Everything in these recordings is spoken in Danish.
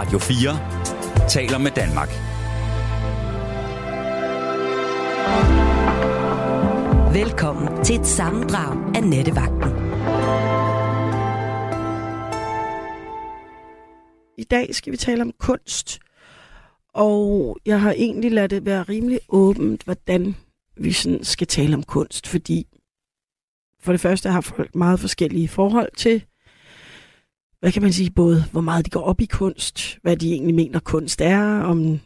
Radio 4 taler med Danmark. Velkommen til et sammendrag af Nettevagten. I dag skal vi tale om kunst. Og jeg har egentlig ladet det være rimelig åbent, hvordan vi sådan skal tale om kunst, fordi for det første har folk meget forskellige forhold til, hvad kan man sige, både hvor meget de går op i kunst, hvad de egentlig mener kunst er, om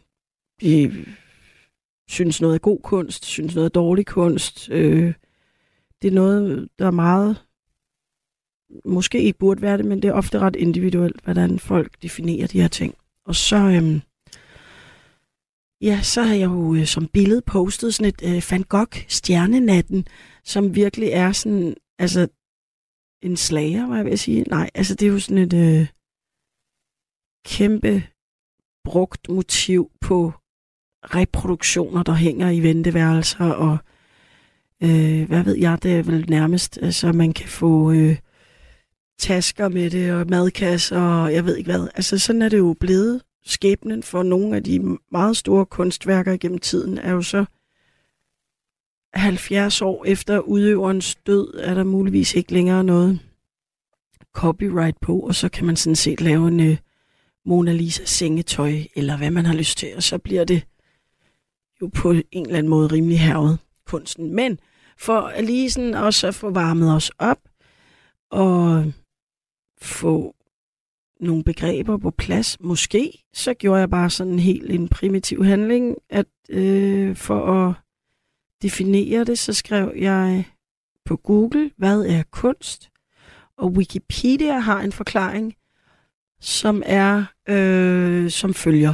de synes noget er god kunst, synes noget er dårlig kunst. Øh, det er noget, der er meget, måske ikke burde være det, men det er ofte ret individuelt, hvordan folk definerer de her ting. Og så, øhm, ja, så har jeg jo øh, som billede postet sådan et øh, Van Gogh stjernenatten, som virkelig er sådan, altså en slager, hvad jeg vil sige. Nej, altså det er jo sådan et øh, kæmpe brugt motiv på reproduktioner, der hænger i venteværelser, og øh, hvad ved jeg, det er vel nærmest, altså man kan få øh, tasker med det, og madkasser, og jeg ved ikke hvad. Altså sådan er det jo blevet. Skæbnen for nogle af de meget store kunstværker gennem tiden er jo så 70 år efter udøverens død, er der muligvis ikke længere noget copyright på, og så kan man sådan set lave en øh, Mona Lisa sengetøj, eller hvad man har lyst til, og så bliver det jo på en eller anden måde rimelig hervet kunsten. Men for lige sådan også at få varmet os op, og få nogle begreber på plads, måske, så gjorde jeg bare sådan en helt en primitiv handling, at øh, for at definere det, så skrev jeg på Google, hvad er kunst? Og Wikipedia har en forklaring, som er øh, som følger.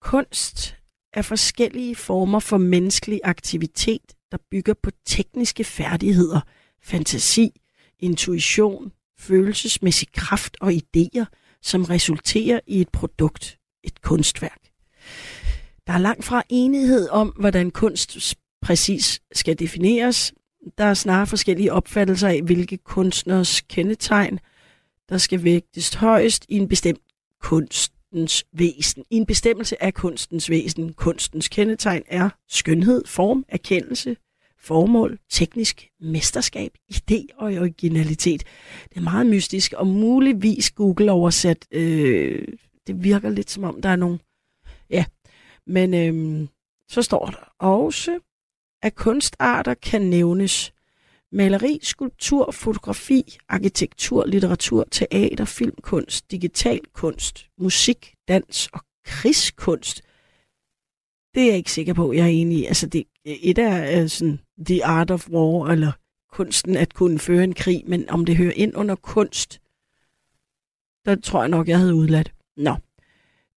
Kunst er forskellige former for menneskelig aktivitet, der bygger på tekniske færdigheder, fantasi, intuition, følelsesmæssig kraft og idéer, som resulterer i et produkt, et kunstværk. Der er langt fra enighed om, hvordan kunst præcis skal defineres. Der er snarere forskellige opfattelser af, hvilke kunstners kendetegn, der skal vægtes højst i en bestemt kunstens væsen. I en bestemmelse af kunstens væsen. Kunstens kendetegn er skønhed, form, erkendelse, formål, teknisk mesterskab, idé og originalitet. Det er meget mystisk, og muligvis Google-oversat, øh, det virker lidt som om, der er nogle... Men øhm, så står der også, at kunstarter kan nævnes maleri, skulptur, fotografi, arkitektur, litteratur, teater, filmkunst, digital kunst, musik, dans og krigskunst. Det er jeg ikke sikker på, jeg er enig i. Altså, det, et er øh, sådan The Art of War, eller kunsten at kunne føre en krig, men om det hører ind under kunst, der tror jeg nok, jeg havde udladt. Nå.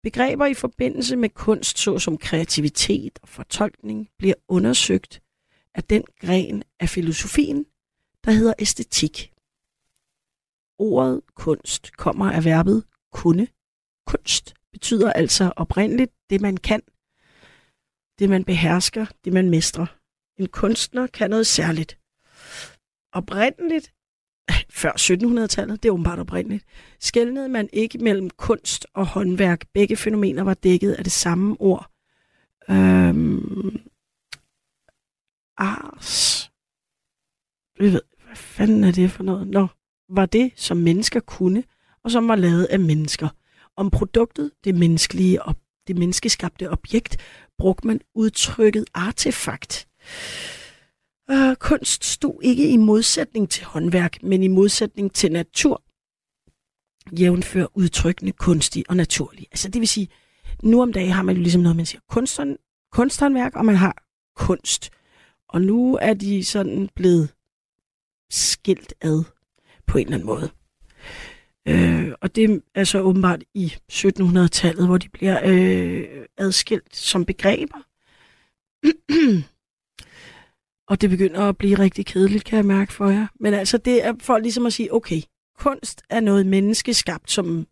Begreber i forbindelse med kunst, såsom kreativitet og fortolkning, bliver undersøgt af den gren af filosofien, der hedder æstetik. Ordet kunst kommer af verbet kunne. Kunst betyder altså oprindeligt det, man kan, det man behersker, det man mestrer. En kunstner kan noget særligt. Oprindeligt, før 1700-tallet, det er åbenbart oprindeligt, skældnede man ikke mellem kunst og håndværk. Begge fænomener var dækket af det samme ord. Øhm, ars. Jeg ved, hvad fanden er det for noget? Nå, var det, som mennesker kunne, og som var lavet af mennesker. Om produktet, det menneskelige og det menneskeskabte objekt, brugte man udtrykket artefakt. Øh, kunst stod ikke i modsætning til håndværk, men i modsætning til natur. Jævnfør udtrykkende kunstig og naturlig. Altså det vil sige, nu om dagen har man jo ligesom noget, man siger kunsthånd, kunsthåndværk, og man har kunst. Og nu er de sådan blevet skilt ad på en eller anden måde. Øh, og det er så åbenbart i 1700-tallet, hvor de bliver øh, adskilt som begreber. og det begynder at blive rigtig kedeligt, kan jeg mærke for jer. Men altså, det er for ligesom at sige, okay, kunst er noget menneskeskabt, som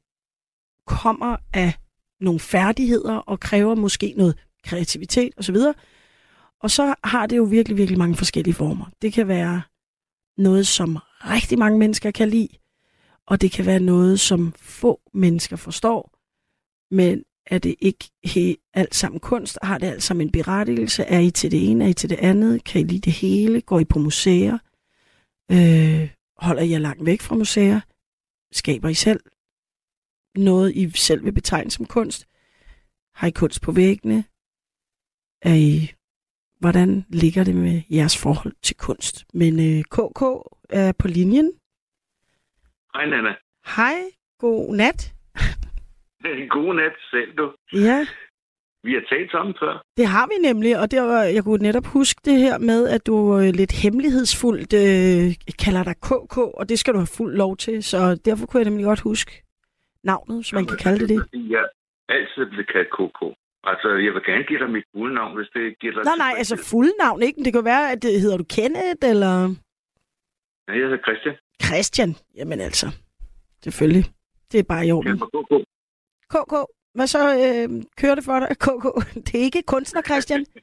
kommer af nogle færdigheder og kræver måske noget kreativitet osv. Og så har det jo virkelig, virkelig mange forskellige former. Det kan være noget, som rigtig mange mennesker kan lide, og det kan være noget, som få mennesker forstår, Men er det ikke he, alt sammen kunst? Har det alt sammen en berettigelse? Er I til det ene? Er I til det andet? Kan I lide det hele? Går I på museer? Øh, holder I jer langt væk fra museer? Skaber I selv noget, I selv vil betegne som kunst? Har I kunst på væggene? Er I... Hvordan ligger det med jeres forhold til kunst? Men øh, KK er på linjen. Hej, Nana. Hej, god nat. God nat selv, du. Ja, Vi har talt sammen før. det har vi nemlig, og det var, jeg kunne netop huske det her med, at du øh, lidt hemmelighedsfuldt øh, kalder dig KK, og det skal du have fuld lov til, så derfor kunne jeg nemlig godt huske navnet, hvis man kan kalde det det. Jeg altid blev kaldt KK. Altså, jeg vil gerne give dig mit fulde navn, hvis det giver dig... Nej, nej, altså fuld navn, ikke? Men det kan være, at det hedder du Kenneth, eller Nej, jeg hedder Christian. Christian. Jamen altså, selvfølgelig. Det er bare i orden. Jeg KK. KK, hvad så øh, kører det for dig? KK, det er ikke kunstner, Christian.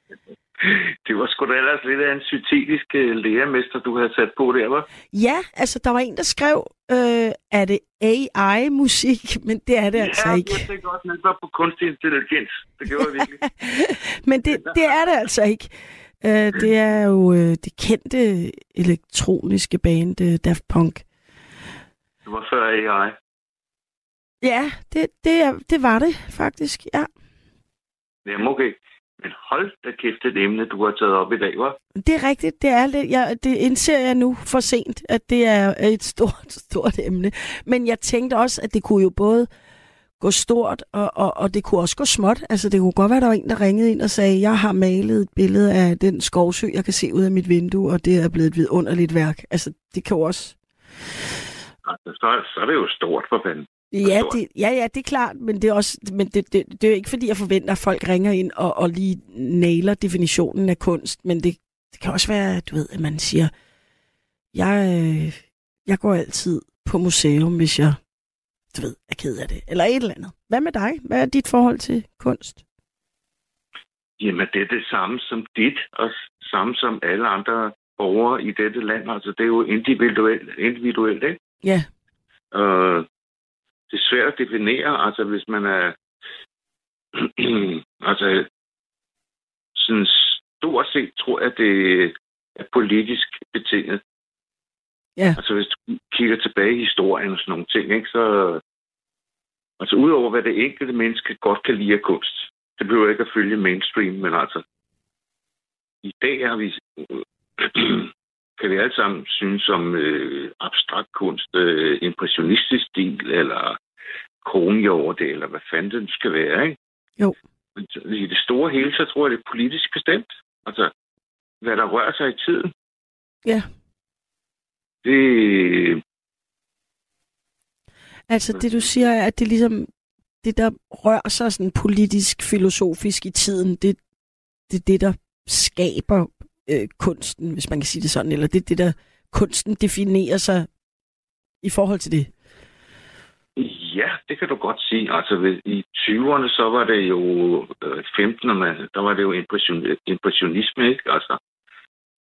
Det var sgu da ellers lidt af en syntetisk øh, lærermester, du havde sat på der, var. Ja, altså, der var en, der skrev, øh, er det AI-musik? Men det er det ja, altså ikke. jeg tænkte også, at var på kunstig intelligens. Det gjorde jeg virkelig. Men det, det er det altså ikke. Øh, det er jo øh, det kendte elektroniske band øh, Daft Punk. Det var før AI. Ja, det, det, det var det faktisk, ja. Jamen okay. Men hold da kæft et emne, du har taget op i dag, var. Det er rigtigt, det er det. Jeg, det indser jeg nu for sent, at det er et stort, stort emne. Men jeg tænkte også, at det kunne jo både gå stort, og, og, og det kunne også gå småt. Altså, det kunne godt være, at der var en, der ringede ind og sagde, jeg har malet et billede af den skovsø, jeg kan se ud af mit vindue, og det er blevet et vidunderligt værk. Altså, det kan jo også... Altså, så, så er det jo stort for fanden. Ja, det, ja, ja, det er klart, men det er også, men det, det, det er jo ikke fordi, jeg forventer, at folk ringer ind og, og lige nailer definitionen af kunst, men det, det kan også være, du ved, at man siger, jeg, øh, jeg går altid på museum, hvis jeg, du ved, er ked af det, eller et eller andet. Hvad med dig? Hvad er dit forhold til kunst? Jamen, det er det samme som dit, og samme som alle andre borgere i dette land. Altså, det er jo individuelt, individuelt ikke? Ja, Øh, det er svært at definere, altså hvis man er... altså, sådan stort set tror jeg, det er politisk betinget. Ja. Altså, hvis du kigger tilbage i historien og sådan nogle ting, ikke, så... Altså, udover hvad det enkelte menneske godt kan lide af kunst, det behøver ikke at følge mainstream, men altså, i dag er vi, kan vi alle sammen synes om øh, abstrakt kunst, øh, impressionistisk stil, eller kronhjorte, eller hvad fanden det skal være, ikke? Jo. Men i det store hele, så tror jeg, det er politisk bestemt. Altså, hvad der rører sig i tiden. Ja. Det, altså det du siger er, at det ligesom, det der rører sig sådan politisk, filosofisk i tiden, det, det er det, der skaber øh, kunsten, hvis man kan sige det sådan, eller det er det, der kunsten definerer sig i forhold til det. Ja, det kan du godt sige. Altså i 20'erne, så var det jo øh, 15'erne, der var det jo impression, impressionisme, ikke? Altså,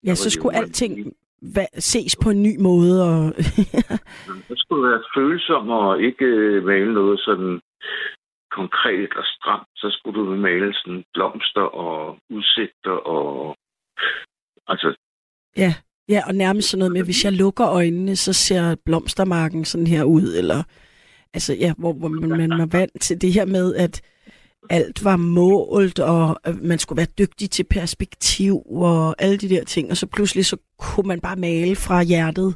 Ja, så det skulle jo- alting ses på en ny måde. Og der skulle være følsom og ikke øh, male noget sådan konkret og stramt. Så skulle du male sådan blomster og udsigter og... Altså, ja, ja, og nærmest sådan noget med, hvis jeg lukker øjnene, så ser blomstermarken sådan her ud. Eller, altså ja, hvor, hvor man, man var vant til det her med, at alt var målt, og øh, man skulle være dygtig til perspektiv og alle de der ting. Og så pludselig så kunne man bare male fra hjertet.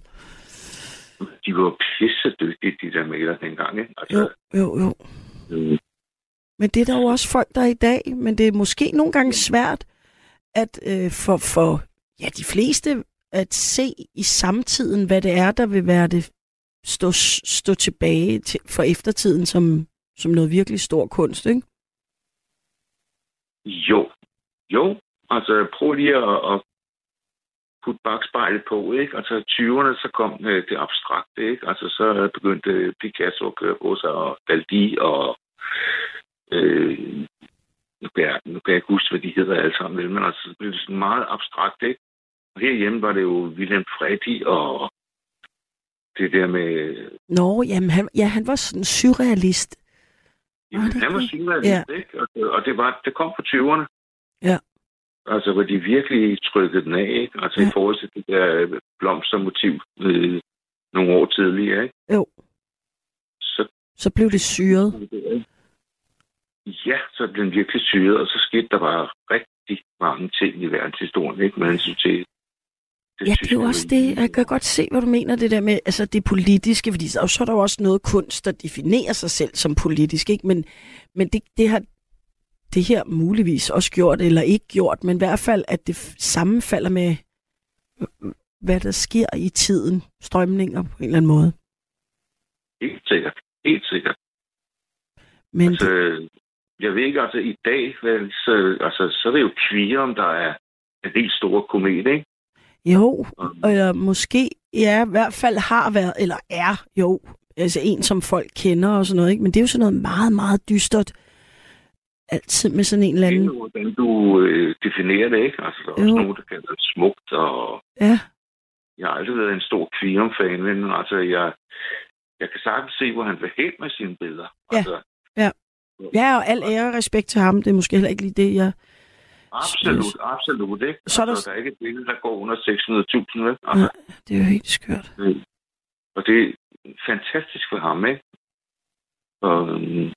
de var pisse dygtige, de der maler dengang, ikke? Altså, Jo, jo, jo. øh, Men det er der jo også folk, der er i dag. Men det er måske nogle gange svært at øh, for, for ja, de fleste at se i samtiden, hvad det er, der vil være det stå, stå tilbage til, for eftertiden som, som noget virkelig stor kunst, ikke? Jo. Jo. Altså, prøv lige at, at putte bagspejlet på, ikke? Altså, 20'erne, så kom øh, det abstrakte, ikke? Altså, så begyndte Picasso at køre på sig, og Daldi, og øh, nu, kan jeg, nu kan jeg ikke huske, hvad de hedder alle sammen, men altså, det blev det sådan meget abstrakt, ikke? Og herhjemme var det jo Wilhelm Freddy, og det der med Nå, jamen han, ja, han var sådan surrealist. Jamen, det han var sygemeldt, ja. ikke? Og, og det, var, det kom fra 20'erne. Ja. Altså, hvor de virkelig trykkede den af, ikke? Altså, Ja. i forhold til det der blomstermotiv øh, nogle år tidligere, ikke? Jo. Så, Så blev det syret. ja, så blev den virkelig syret, og så skete der bare rigtig mange ting i verdenshistorien, ikke? Med hensyn til Ja, det er jo også det. Jeg kan godt se, hvad du mener, det der med altså det politiske, fordi så, så er der jo også noget kunst, der definerer sig selv som politisk, ikke? Men, men det, det har det her muligvis også gjort, eller ikke gjort, men i hvert fald, at det sammenfalder med, hvad der sker i tiden, strømninger på en eller anden måde. Helt sikkert. Helt sikkert. Men Altså, det, jeg ved ikke, altså i dag, vel, så, altså, så er det jo Queer, der er en helt store komet, ikke? Jo, Og, eller måske, ja, i hvert fald har været, eller er, jo, altså en, som folk kender og sådan noget, ikke? Men det er jo sådan noget meget, meget dystert, altid med sådan en eller det er anden, jo, hvordan du øh, definerer det, ikke? Altså, der er også Jo. nogen, der kalder det smukt, og ja, jeg har aldrig været en stor Queer-fan, men altså, jeg, jeg kan sagtens se, hvor han vil hen med sine billeder. Ja. Altså, Ja, og al ære og respekt til ham. Det er måske heller ikke lige det, jeg... absolut, absolut, ikke? Så er der- altså, der er ikke et billede, der går under 600.000, vel? Altså, Det er jo helt skørt. Og det er fantastisk for ham, ikke? Og, øhm,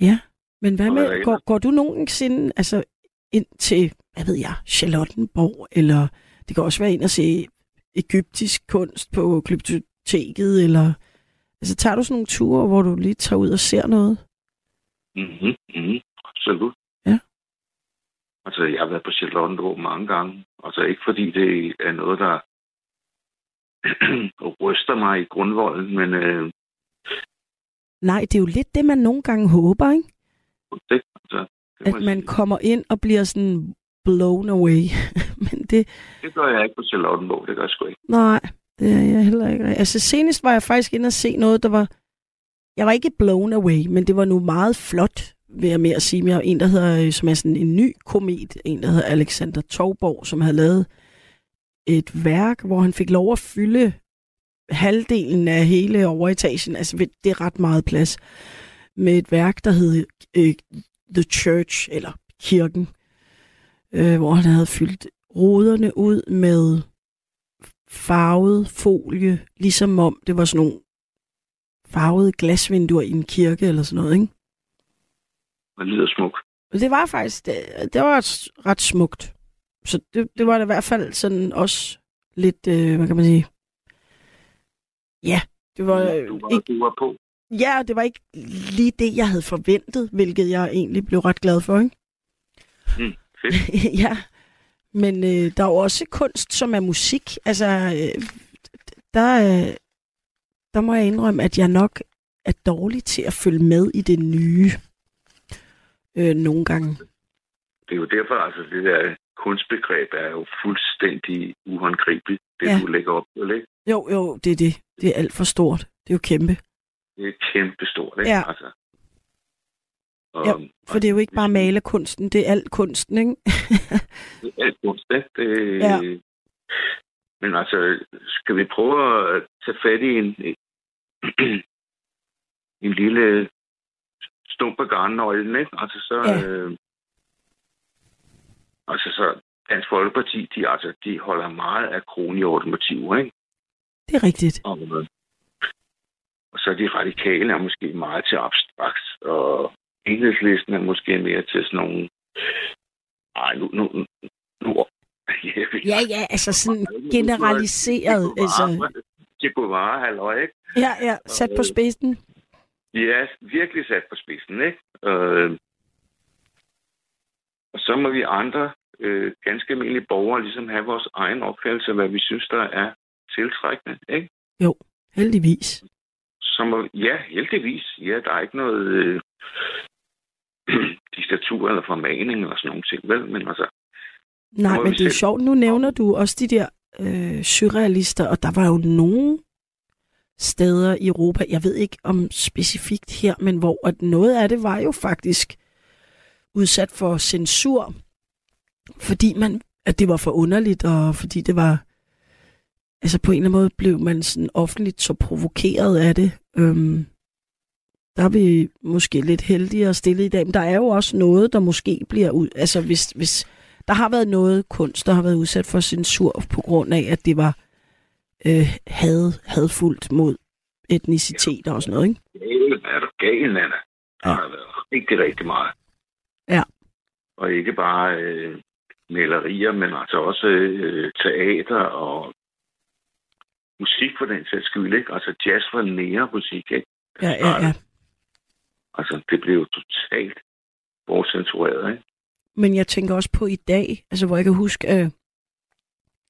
Ja, men hvad med... Går, går du nogensinde altså, ind til, hvad ved jeg, Charlottenborg, eller det kan også være ind og se egyptisk kunst på glyptoteket, eller... Altså, tager du sådan nogle ture, hvor du lige tager ud og ser noget? mm-hmm, mm-hmm, absolut. Altså, jeg har været på Charlottenborg mange gange. Altså, ikke fordi det er noget, der ryster mig i grundvolden, men øh, Nej, det er jo lidt det, man nogle gange håber, ikke? det, altså, det, At man sige. kommer ind og bliver sådan blown away. men det, det gør jeg ikke på Charlottenborg, det gør jeg sgu ikke. Nej, det er jeg heller ikke. Altså senest var jeg faktisk inde og se noget, der var... Jeg var ikke blown away, men det var nu meget flot, vil jeg mere sige. Jeg har en, der hedder, øh, som er sådan en ny komet, en, der hedder Alexander Torborg, som havde lavet et værk, hvor han fik lov at fylde halvdelen af hele overetagen, altså det er ret meget plads, med et værk, der hed øh, The Church, eller Kirken, øh, hvor han havde fyldt ruderne ud med farvet folie, ligesom om det var sådan nogle farvede glasvinduer i en kirke eller sådan noget, ikke? Det lyder smukt. Og det var faktisk, det, det var ret smukt. Så det, det var da i hvert fald sådan også lidt, øh, hvad kan man sige, ja, det var øh, Du var, ikke, du var på. ja, det var ikke lige det, jeg havde forventet, hvilket jeg egentlig blev ret glad for, ikke? Mm, fedt. ja, men øh, der er jo også kunst, som er musik. Altså, øh, der, øh, der må jeg indrømme, at jeg nok er dårlig til at følge med i det nye øh, nogle gange. Det er jo derfor, altså det der kunstbegreb er jo fuldstændig uhåndgribeligt, det Ja. du lægger op til, ikke? Jo, jo, det er det. Det er alt for stort. Det er jo kæmpe. Det er kæmpestort, ikke? Ja. Altså. Og, Ja, For det er jo ikke bare malerkunsten, det er alt kunsten, ikke? Det er alt kunst, ikke? Det, Ja. Men altså, skal vi prøve at tage fat i en, en lille stump af garnnøglen, ikke? Altså, så... Ja. Øh, altså, så Dansk Folkeparti, de, altså, de holder meget af kronhjortemotiver, ikke? Det er rigtigt. Og, øh, og så er de radikale er måske meget til abstrakt, og enhedslisten er måske mere til sådan nogle... Ej, nu... nu, nu, nu ja, Ja, ja, altså sådan generaliseret. Altså, Det kunne være, halløj, ikke? ja, ja, sat på spidsen. Ja, virkelig sat på spidsen, ikke? Øh, og så må vi andre øh, ganske almindelige borgere ligesom have vores egen opfattelse af, hvad vi synes, der er tiltrækkende, ikke? Heldigvis. Så må, ja, heldigvis. Ja, der er ikke noget øh, diktatur eller formaning eller sådan nogle ting, vel? Men altså, Nej, men det er selv- sjovt. Nu nævner du også de der øh, surrealister, og der var jo nogle steder i Europa, jeg ved ikke om specifikt her, men hvor at noget af det var jo faktisk udsat for censur, fordi man, at det var for underligt, og fordi det var, altså på en eller anden måde blev man sådan offentligt så provokeret af det. Øhm, der er vi måske lidt heldige stille i dag. Men der er jo også noget, der måske bliver ud... Altså, hvis, hvis der har været noget kunst, der har været udsat for censur på grund af, at det var øh, had, hadfuldt mod etnicitet og sådan noget, ikke? Er du galen, Anna. Der Ja. har været rigtig, rigtig meget. Ja. Og ikke bare øh, malerier, men altså også øh, teater og musik for den sags skyld, ikke? Altså jazz var nære musik, ikke? Ja, ja, ja. Altså, det blev jo totalt bortcensureret, ikke? Men jeg tænker også på i dag, altså hvor jeg kan huske, øh,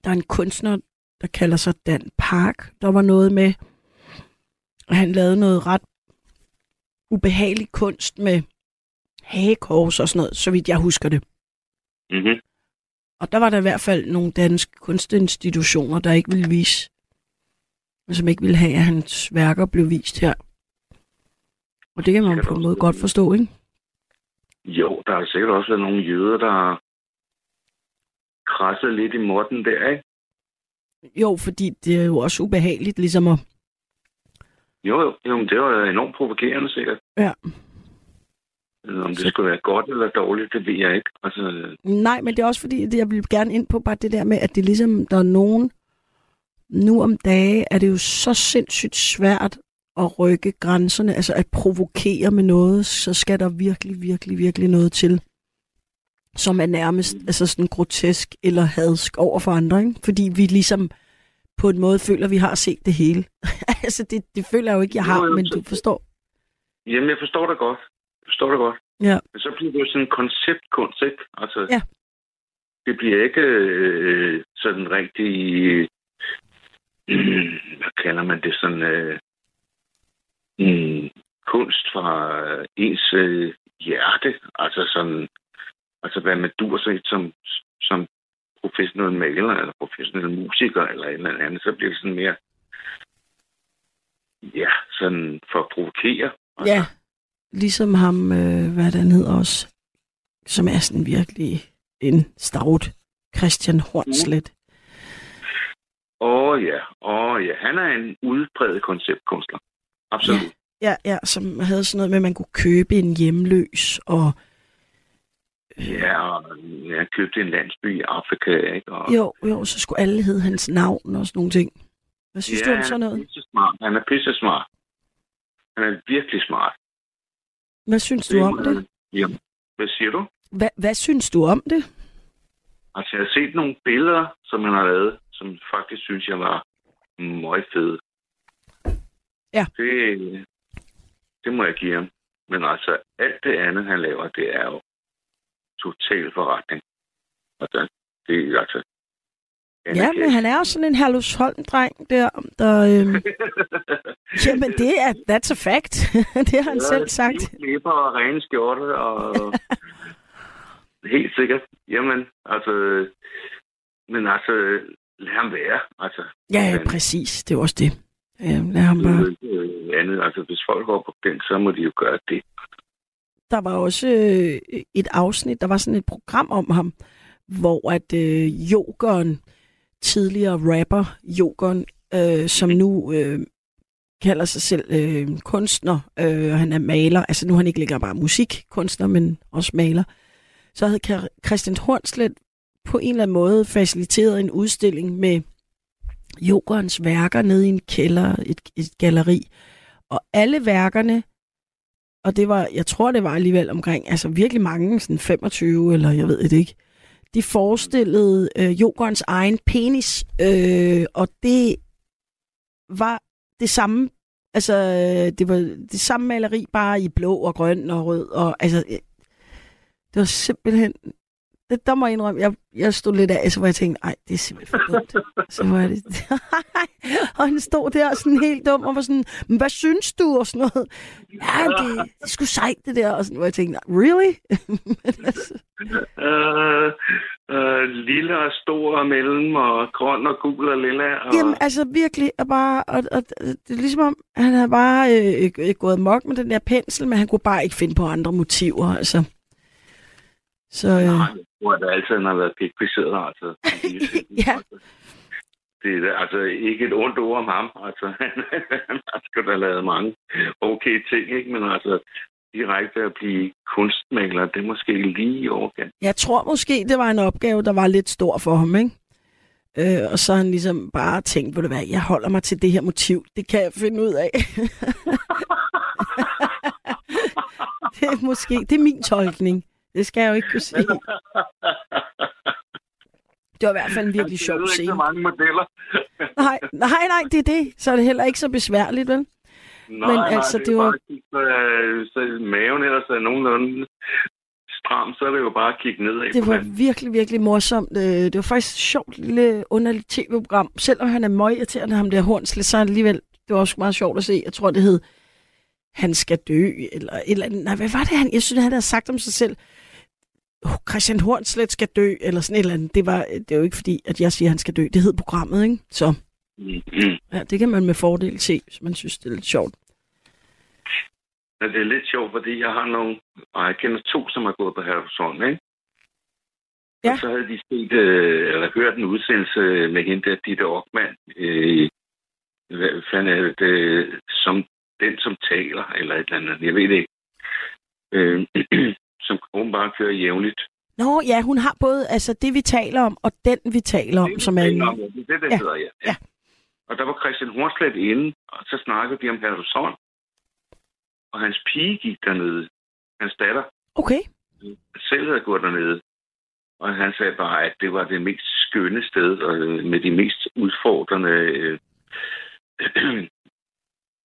der er en kunstner, der kalder sig Dan Park. Der var noget med, at han lavede noget ret ubehagelig kunst med hagekors og sådan noget, så vidt jeg husker det. Mm-hmm. Og der var der i hvert fald nogle danske kunstinstitutioner, der ikke ville vise, som ikke ville have, at hans værker blev vist her. Og det kan man på en måde godt forstå, ikke? Jo, der har sikkert også været nogle jøder, der har krasset lidt i måtten der, ikke? Jo, fordi det er jo også ubehageligt, ligesom at... Jo, jo, jo det var enormt provokerende sikkert. Ja. Om det skulle være godt eller dårligt, det ved jeg ikke. Altså, Nej, men det er også fordi, jeg vil gerne ind på bare det der med, at det ligesom, der er nogen... Nu om dage er det jo så sindssygt svært at rykke grænserne, altså at provokere med noget, så skal der virkelig, virkelig, virkelig noget til, som er nærmest altså sådan grotesk eller hadsk over for andre, ikke? Fordi vi ligesom på en måde føler, at vi har set det hele. altså, det, det føler jeg jo ikke, jeg har, men du forstår. jamen, jeg forstår det godt. Jeg forstår det godt. Ja. Men så bliver det jo sådan en konceptkunst, ikke? Altså, Ja. det bliver ikke øh, sådan rigtig... Øh, hvad kalder man det? Sådan... Øh, mm, kunst fra øh, ens øh, hjerte. Altså sådan... Altså, hvad man dur sig som, som professionel maler, eller professionel musiker, eller et eller andet, så bliver det sådan mere... Ja, sådan for at provokere. Altså, Ja, ligesom ham, øh, hvad den hedder også, som er sådan virkelig en stavt, Christian Hornslet. Åh oh, ja, åh oh, ja. Han er en udpræget konceptkunstner. Absolut. Ja, ja, som havde sådan noget med, at man kunne købe en hjemløs, og Ja, og jeg købte en landsby i Afrika, ikke? Og, jo, jo, så skulle alle hedde hans navn og sådan nogle ting. Hvad synes ja, du om sådan noget? Han er pisse smart. Han er pisse smart. Han er virkelig smart. Hvad synes du om det? Jamen, hvad siger du? Hvad, hvad synes du om det? Altså, jeg har set nogle billeder, som han har lavet, som faktisk synes jeg var meget fede. Ja. Det, det må jeg give ham. Men altså, alt det andet, han laver, det er jo total forretning. Altså, det er altså... Ja, men han er jo sådan en Herlufsholm-dreng der, der øhm, jamen det er, that's a fact. det har han selv sagt. Klipper og rene skjorte, og helt sikkert. Jamen, altså... Men altså, lad ham være. Altså, Ja, ja, præcis. Det er også det. Ja, lad ham bare. andet. Altså, hvis folk går på den, så må de jo gøre det. Der var også øh, et afsnit, der var sådan et program om ham, hvor at øh, Jokeren, tidligere rapper Jokeren, øh, som nu øh, kalder sig selv øh, kunstner, øh, og han er maler, altså nu er han ikke længere bare musikkunstner, men også maler, så havde Christian Hornslet på en eller anden måde faciliteret en udstilling med Jokerens værker nede i en kælder, et, et galleri. Og alle værkerne, og det var, jeg tror det var alligevel omkring, altså virkelig mange, sådan 25 eller jeg ved det ikke, de forestillede øh, Jokerens egen penis, øh, og det var det samme, altså øh, det var det samme maleri, bare i blå og grøn og rød, og altså, øh, det var simpelthen, det, der må jeg indrømme, jeg, jeg stod lidt af, så var jeg tænkte, ej, det er simpelthen for dumt. så var det, og han stod der sådan helt dum, og var sådan, men hvad synes du, og sådan noget. Ja, det, det er sgu sejt, det der, og sådan, hvor jeg tænkte, really? Men altså, Øh, øh, lille og stor og mellem, og grøn og gul og lilla. Og... Jamen, altså virkelig, og bare, og, og, det er ligesom om, han havde bare øh, øh, gået mok med den der pensel, men han kunne bare ikke finde på andre motiver, altså. Så, øh, Nej, jeg tror, at der altid har været pikfixeret, altså. Ja. Det er altså ikke et ondt ord om ham. Altså, han har sgu da lavet mange okay ting, ikke? Men altså, direkte at blive kunstmaler, det er måske lige i overkant. Jeg tror måske, det var en opgave, der var lidt stor for ham, ikke? Øh, og så har han ligesom bare tænkt, ved du hvad, jeg holder mig til det her motiv. Det kan jeg finde ud af. det er måske, det er min tolkning. Det skal jeg jo ikke kunne sige. Det var i hvert fald en virkelig sjov Jeg ved ikke scene. så mange modeller. Nej, nej, nej, det er det. Så er det heller ikke så besværligt, vel? Nej, Men nej, altså, det, det var- bare, så, så maven ellers er nogenlunde stram, så er det jo bare at kigge nedad. Det var den. virkelig, virkelig morsomt. Øh, Det var faktisk et sjovt lille underligt tv-program. Selvom han er møg irriterende, ham der Hornslet, så er det alligevel, det var også meget sjovt at se. Jeg tror, det hed, han skal dø, eller eller. Nej, hvad var det, han, jeg synes, han havde sagt om sig selv? Oh, Christian Hornslet skal dø, eller sådan et eller andet. Det, var, det er jo ikke fordi, at jeg siger, at han skal dø. Det hed programmet, ikke? Så ja, det kan man med fordel se, hvis man synes, det er lidt sjovt. Men det er lidt sjovt, fordi jeg har nogle, og jeg kender to, som har gået på Herlufsholm, ikke? Ja. Og så havde de set, øh, eller hørt en udsendelse med hende der, Ditte Ockmann, øh, hvad fanden er det, det, som den, som taler, eller et eller andet, jeg ved det ikke. Øh, som åbenbart kører jævnligt. Nå ja, hun har både altså det, vi taler om, og den, vi taler om, som er en... Det er det, det Ja. hedder, ja. Ja. Og der var Christian Hornslet inde, og så snakkede de om Herlufsholm. Og hans pige gik dernede. Hans datter Okay, selv havde gået dernede. Og han sagde bare, at det var det mest skønne sted, og øh, med de mest udfordrende øh,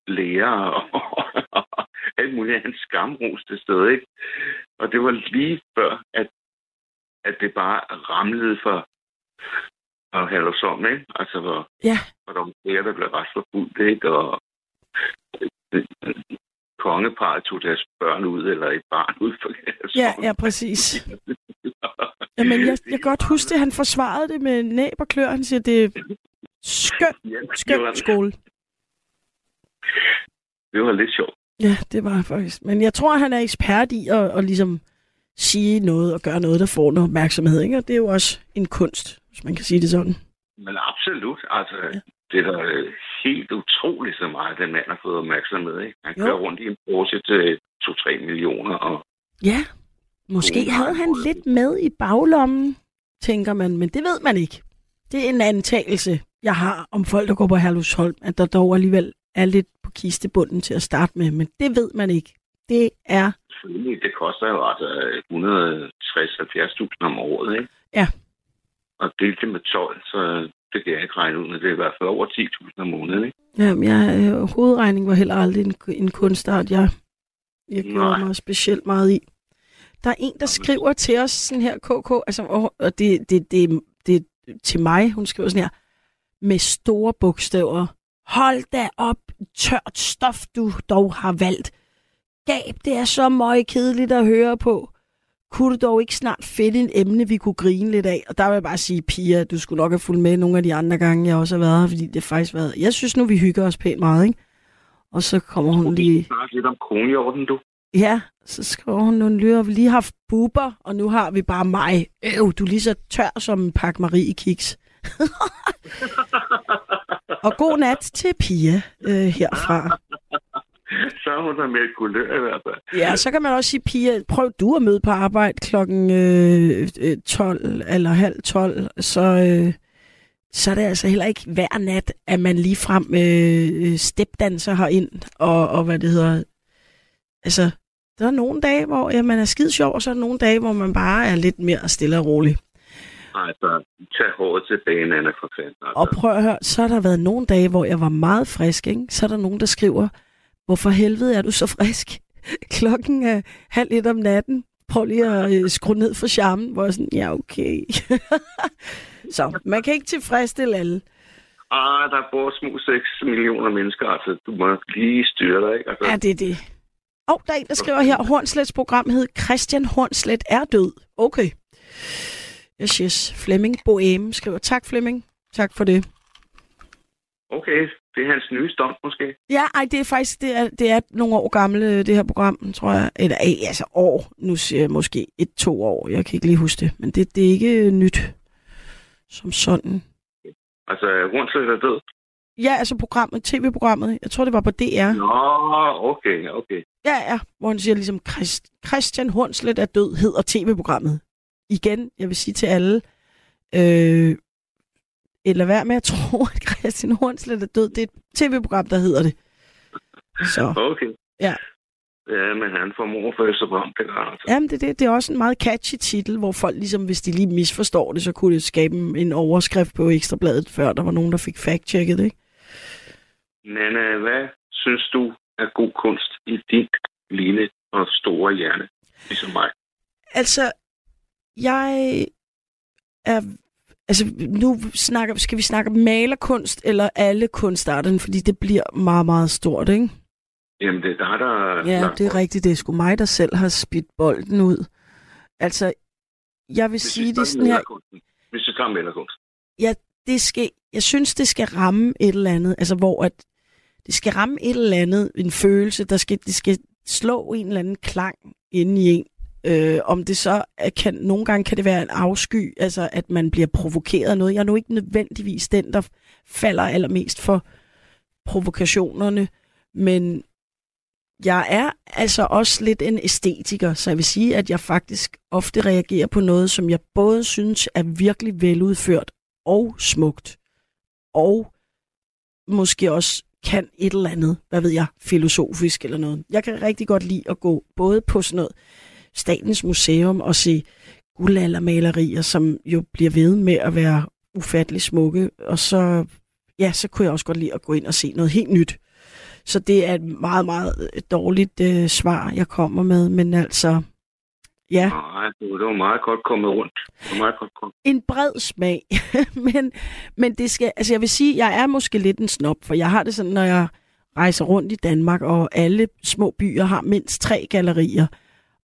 lærere og alt muligt. Han skamroste sted, ikke? Og det var lige før, at, at det bare ramlede for, for Hallersson, ikke? Altså, hvor, ja. hvor der var flere, der blev ret forfulgt, ikke? Og øh, kongeparet tog deres børn ud, eller et barn ud for Hallersson. Ja, ja, præcis. Jamen, jeg, jeg kan godt huske det. Han forsvarede det med næb og klør. Han siger, det er skøn, Ja, det, skøn var, skole. det var lidt sjovt. Ja, det var faktisk. Men jeg tror, han er ekspert i at, at ligesom sige noget og gøre noget, der får noget opmærksomhed. Ikke? Og det er jo også en kunst, hvis man kan sige det sådan. Men absolut, altså, Ja. det er da øh, helt utroligt så meget, den mand har fået opmærksomhed. Ikke? Han Jo. kører rundt i en Porsche til 2-3 millioner, og Ja, måske God havde han lidt med i baglommen, tænker man. Men det ved man ikke. Det er en antagelse, jeg har om folk, der går på Herlusholm, at der dog alligevel er lidt på kistebunden til at starte med. Men det ved man ikke. Det er det koster jo altså 160-70.000 om året. Ikke? Ja. Og delt det med 12, så det kan jeg ikke regne ud, men det er i hvert fald over 10.000 om måneden. Ikke? Jamen, jeg, øh, hovedregning var heller aldrig en, en kunstart, jeg, jeg gjorde mig specielt meget i. Der er en, der skriver til os sådan her, KK, altså, og og det, det, det, det til mig, hun skriver sådan her, med store bogstaver. Hold da op, tørt stof, du dog har valgt. Gab, det er så meget kedeligt at høre på. Kunne du dog ikke snart finde en emne, vi kunne grine lidt af? Og der vil jeg bare sige, Pia, du skulle nok have fulgt med nogle af de andre gange, jeg også har været her, fordi det har faktisk været... Jeg synes nu, vi hygger os pænt meget, ikke? Og så kommer hun lige... Snakke lidt om kronhjorten, du. Ja, så skriver hun nogle lyre. Vi har lige haft buber, og nu har vi bare mig. Øv, du er lige så tør som en pakke Marie Kiks. og god nat til Pia øh, herfra. så er hun der med et kulør i hvert fald. Ja, så kan man også sige, Pia, prøv du at møde på arbejde klokken øh, øh, 12 eller halv 12, så, øh, så er det altså heller ikke hver nat, at man lige frem øh, stepdanser herind, og, og hvad det hedder. Altså, der er nogle dage, hvor ja, man er skide sjov, og så er der nogle dage, hvor man bare er lidt mere stille og rolig. Altså, tag håret tilbage, Anna, for fanden. Altså. Og prøv at høre, så har der været nogle dage, hvor jeg var meget frisk, ikke? Så er der nogen, der skriver, hvorfor helvede er du så frisk? Klokken er halv et om natten. Prøv lige at øh, skrue ned for charmen, hvor jeg sådan, ja, okay. så man kan ikke tilfredsstille alle. Ah, der bor små 6 millioner mennesker, altså du må lige styre dig, ikke? Altså, Ja, det er det. Og der er en, der skriver her, Hornslets program hed Christian Hornslet er død. Okay. Yes, yes. Flemming Boheme skriver, tak Flemming. Tak for det. Okay, det er hans nye stunt måske. Ja, ej, det er faktisk det er, det er nogle år gamle, det her program, tror jeg. Eller ej, altså år. Nu siger jeg måske et-to år. Jeg kan ikke lige huske det. Men det, det er ikke nyt som sådan. Altså, Hornslet er død. Ja, altså programmet, tv-programmet. Jeg tror, det var på DR. Nå, okay, okay. Ja, ja. Hvor han siger ligesom, Christ, Christian Hornslet er død, hedder tv-programmet. Igen, jeg vil sige til alle, øh, eller vær med at tro, at Christian Hornslet er død. Det er et tv-program, der hedder det. Så, Okay. Ja. Ja, men han for Østerbrom, det gør han altså. jamen, det, det, det er også en meget catchy titel, hvor folk ligesom, hvis de lige misforstår det, så kunne det skabe en overskrift på Ekstrabladet, før der var nogen, der fik fact-checket, ikke? Men øh, hvad synes du er god kunst i dit lille og store hjerne, ligesom mig? Altså, jeg er... Altså, nu snakker, skal vi snakke malerkunst eller alle kunstarterne, fordi det bliver meget, meget stort, ikke? Jamen, det er dig, der... Ja, det er rigtigt. Det er sgu mig, der selv har spidt bolden ud. Altså, jeg vil Hvis vi sige det sådan her. Hvis vi tager malerkunst. Det skal, jeg synes, det skal ramme et eller andet. Altså, hvor at det skal ramme et eller andet, en følelse, der skal, det skal slå en eller anden klang inde i en. Øh, om det så kan, nogle gange kan det være en afsky, altså at man bliver provokeret af noget. Jeg er nu ikke nødvendigvis den, der falder allermest for provokationerne, men jeg er altså også lidt en æstetiker, så jeg vil sige, at jeg faktisk ofte reagerer på noget, som jeg både synes er virkelig veludført og smukt, og måske også kan et eller andet, hvad ved jeg, filosofisk eller noget. Jeg kan rigtig godt lide at gå både på sådan noget Statens Museum og se guldaldermalerier, som jo bliver ved med at være ufattelig smukke, og så, ja, så kunne jeg også godt lide at gå ind og se noget helt nyt. Så det er et meget, meget dårligt øh, svar, jeg kommer med, men altså, ja, Nej, det var, meget godt kommet rundt. Det var meget godt kommet. en bred smag. men, men det skal, altså jeg vil sige, jeg er måske lidt en snob, for jeg har det sådan, når jeg rejser rundt i Danmark, og alle små byer har mindst tre gallerier.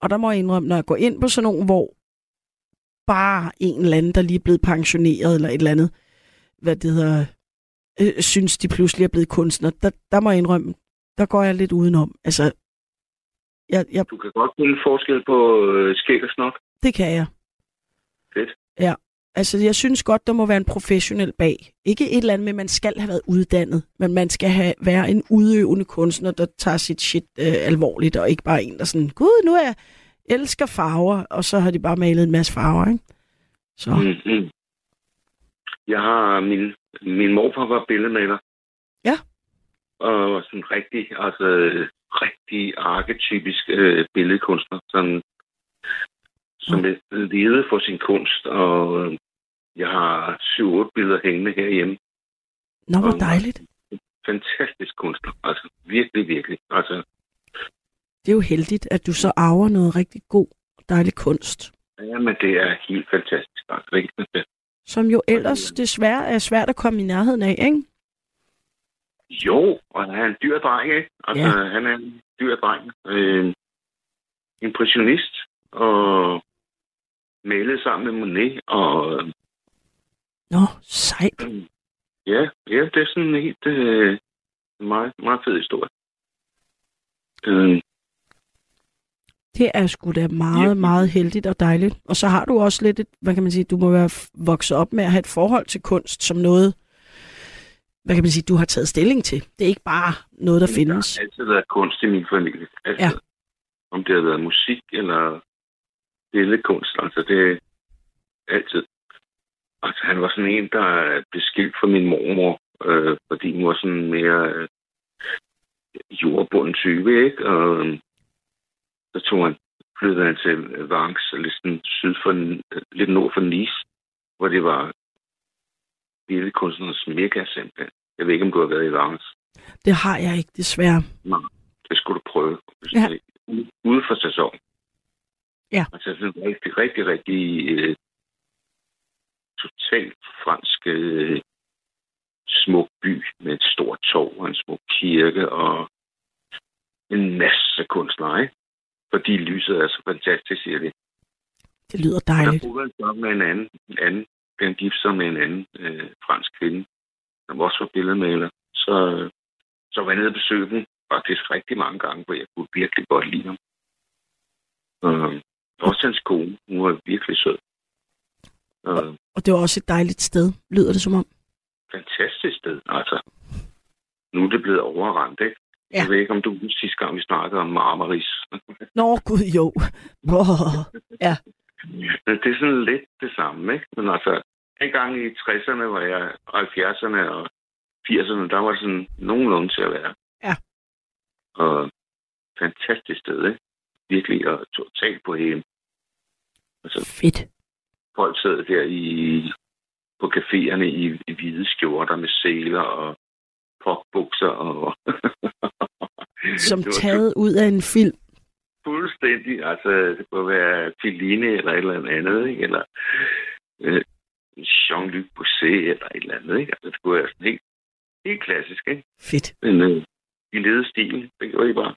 Og der må jeg indrømme, når jeg går ind på sådan nogle, hvor bare en eller anden, der lige er blevet pensioneret, eller et eller andet, hvad det hedder, øh, synes de pludselig er blevet kunstner, der, der må jeg indrømme, der går jeg lidt udenom. Altså, jeg, jeg, Du kan godt finde forskel på øh, skæg og snot. det kan jeg. Fedt. Ja. Altså, jeg synes godt, der må være en professionel bag. Ikke et eller andet med, at man skal have været uddannet, men man skal have, være en udøvende kunstner, der tager sit shit øh, alvorligt, og ikke bare en, der sådan, gud, nu er jeg elsker farver, og så har de bare malet en masse farver, ikke? Så, mm. Mm-hmm. Jeg har min, min morfar var billedmaler. Ja. Og sådan rigtig, altså rigtig arketypisk øh, billedkunstner, som, som levede for sin kunst, og øh, jeg har syv-otte billeder hængende herhjemme. Nå, hvor dejligt. Fantastisk kunstner, altså virkelig, virkelig. Altså, Det er jo heldigt, at du så arver noget rigtig god, dejlig kunst, ja, men det er helt fantastisk, altså rigtig fantastisk. som jo ellers desværre er svært at komme i nærheden af, ikke? Jo, og han er en dyr dreng, ikke? Altså, Ja. han er en dyr dreng. Øh, impressionist, og malede sammen med Monet, og Nå, sejt. ja, ja, det er sådan en helt øh, meget, meget fed historie. Øh, Det er sgu da meget, Ja. meget heldigt og dejligt. Og så har du også lidt et, hvad kan man sige, du må være vokset op med at have et forhold til kunst som noget, hvad kan man sige, du har taget stilling til. Det er ikke bare noget, der findes. Der har altid været kunst i min familie. Altså, Ja. Om det har været musik eller billedkunst, altså det er altid. Altså han var sådan en, der blev skilt fra min mormor, øh, fordi hun var sådan mere øh, jordbunden type, ikke? Og øh, så tog han, flyttede han til Vance, lidt sådan syd for, øh, lidt nord for Nice, hvor det var billedkunstnernes megacenter. Jeg ved ikke, om du har været i Vance. Det har jeg ikke, desværre. Det skulle du prøve. Ja. Ude for sæson. Ja. Altså sådan en rigtig, rigtig, rigtig øh, totalt fransk øh, smuk by med et stort torv og en smuk kirke og en masse kunstnere, ikke? Fordi lyset er så fantastisk, siger de. Det lyder Og der dejligt. boede han med en anden, en anden den gift sig med en anden øh, fransk kvinde, som også var billedmaler. Så, øh, så var jeg nede og besøgte dem faktisk rigtig mange gange, hvor jeg kunne virkelig godt lide ham. Øh, også hans kone, hun var virkelig sød. Øh, Og det var også et dejligt sted, lyder det som om. fantastisk sted, altså. nu er det blevet overrendt, ikke? Ja. Jeg ved ikke, om du husker sidste gang, vi snakkede om Marmaris. Nå, gud jo. Oh, ja. Det er sådan lidt det samme, ikke? Men altså, en gang i 60'erne var jeg, 70'erne og 80'erne, der var sådan nogenlunde til at være. Ja. Og fantastisk sted, ikke? Virkelig og totalt på hjem. Altså, Fedt. Folk sad der i, på caféerne i, i hvide skjorter med seler og popbukser og... Som taget ud af en film. Fuldstændig. Altså, det kunne være Fellini eller et eller andet, ikke? Eller øh, Jean-Luc Bousset eller et eller andet, ikke? Altså, det kunne være sådan helt, helt klassisk, ikke? Fedt. Men øh, de levede stil, det gjorde de bare.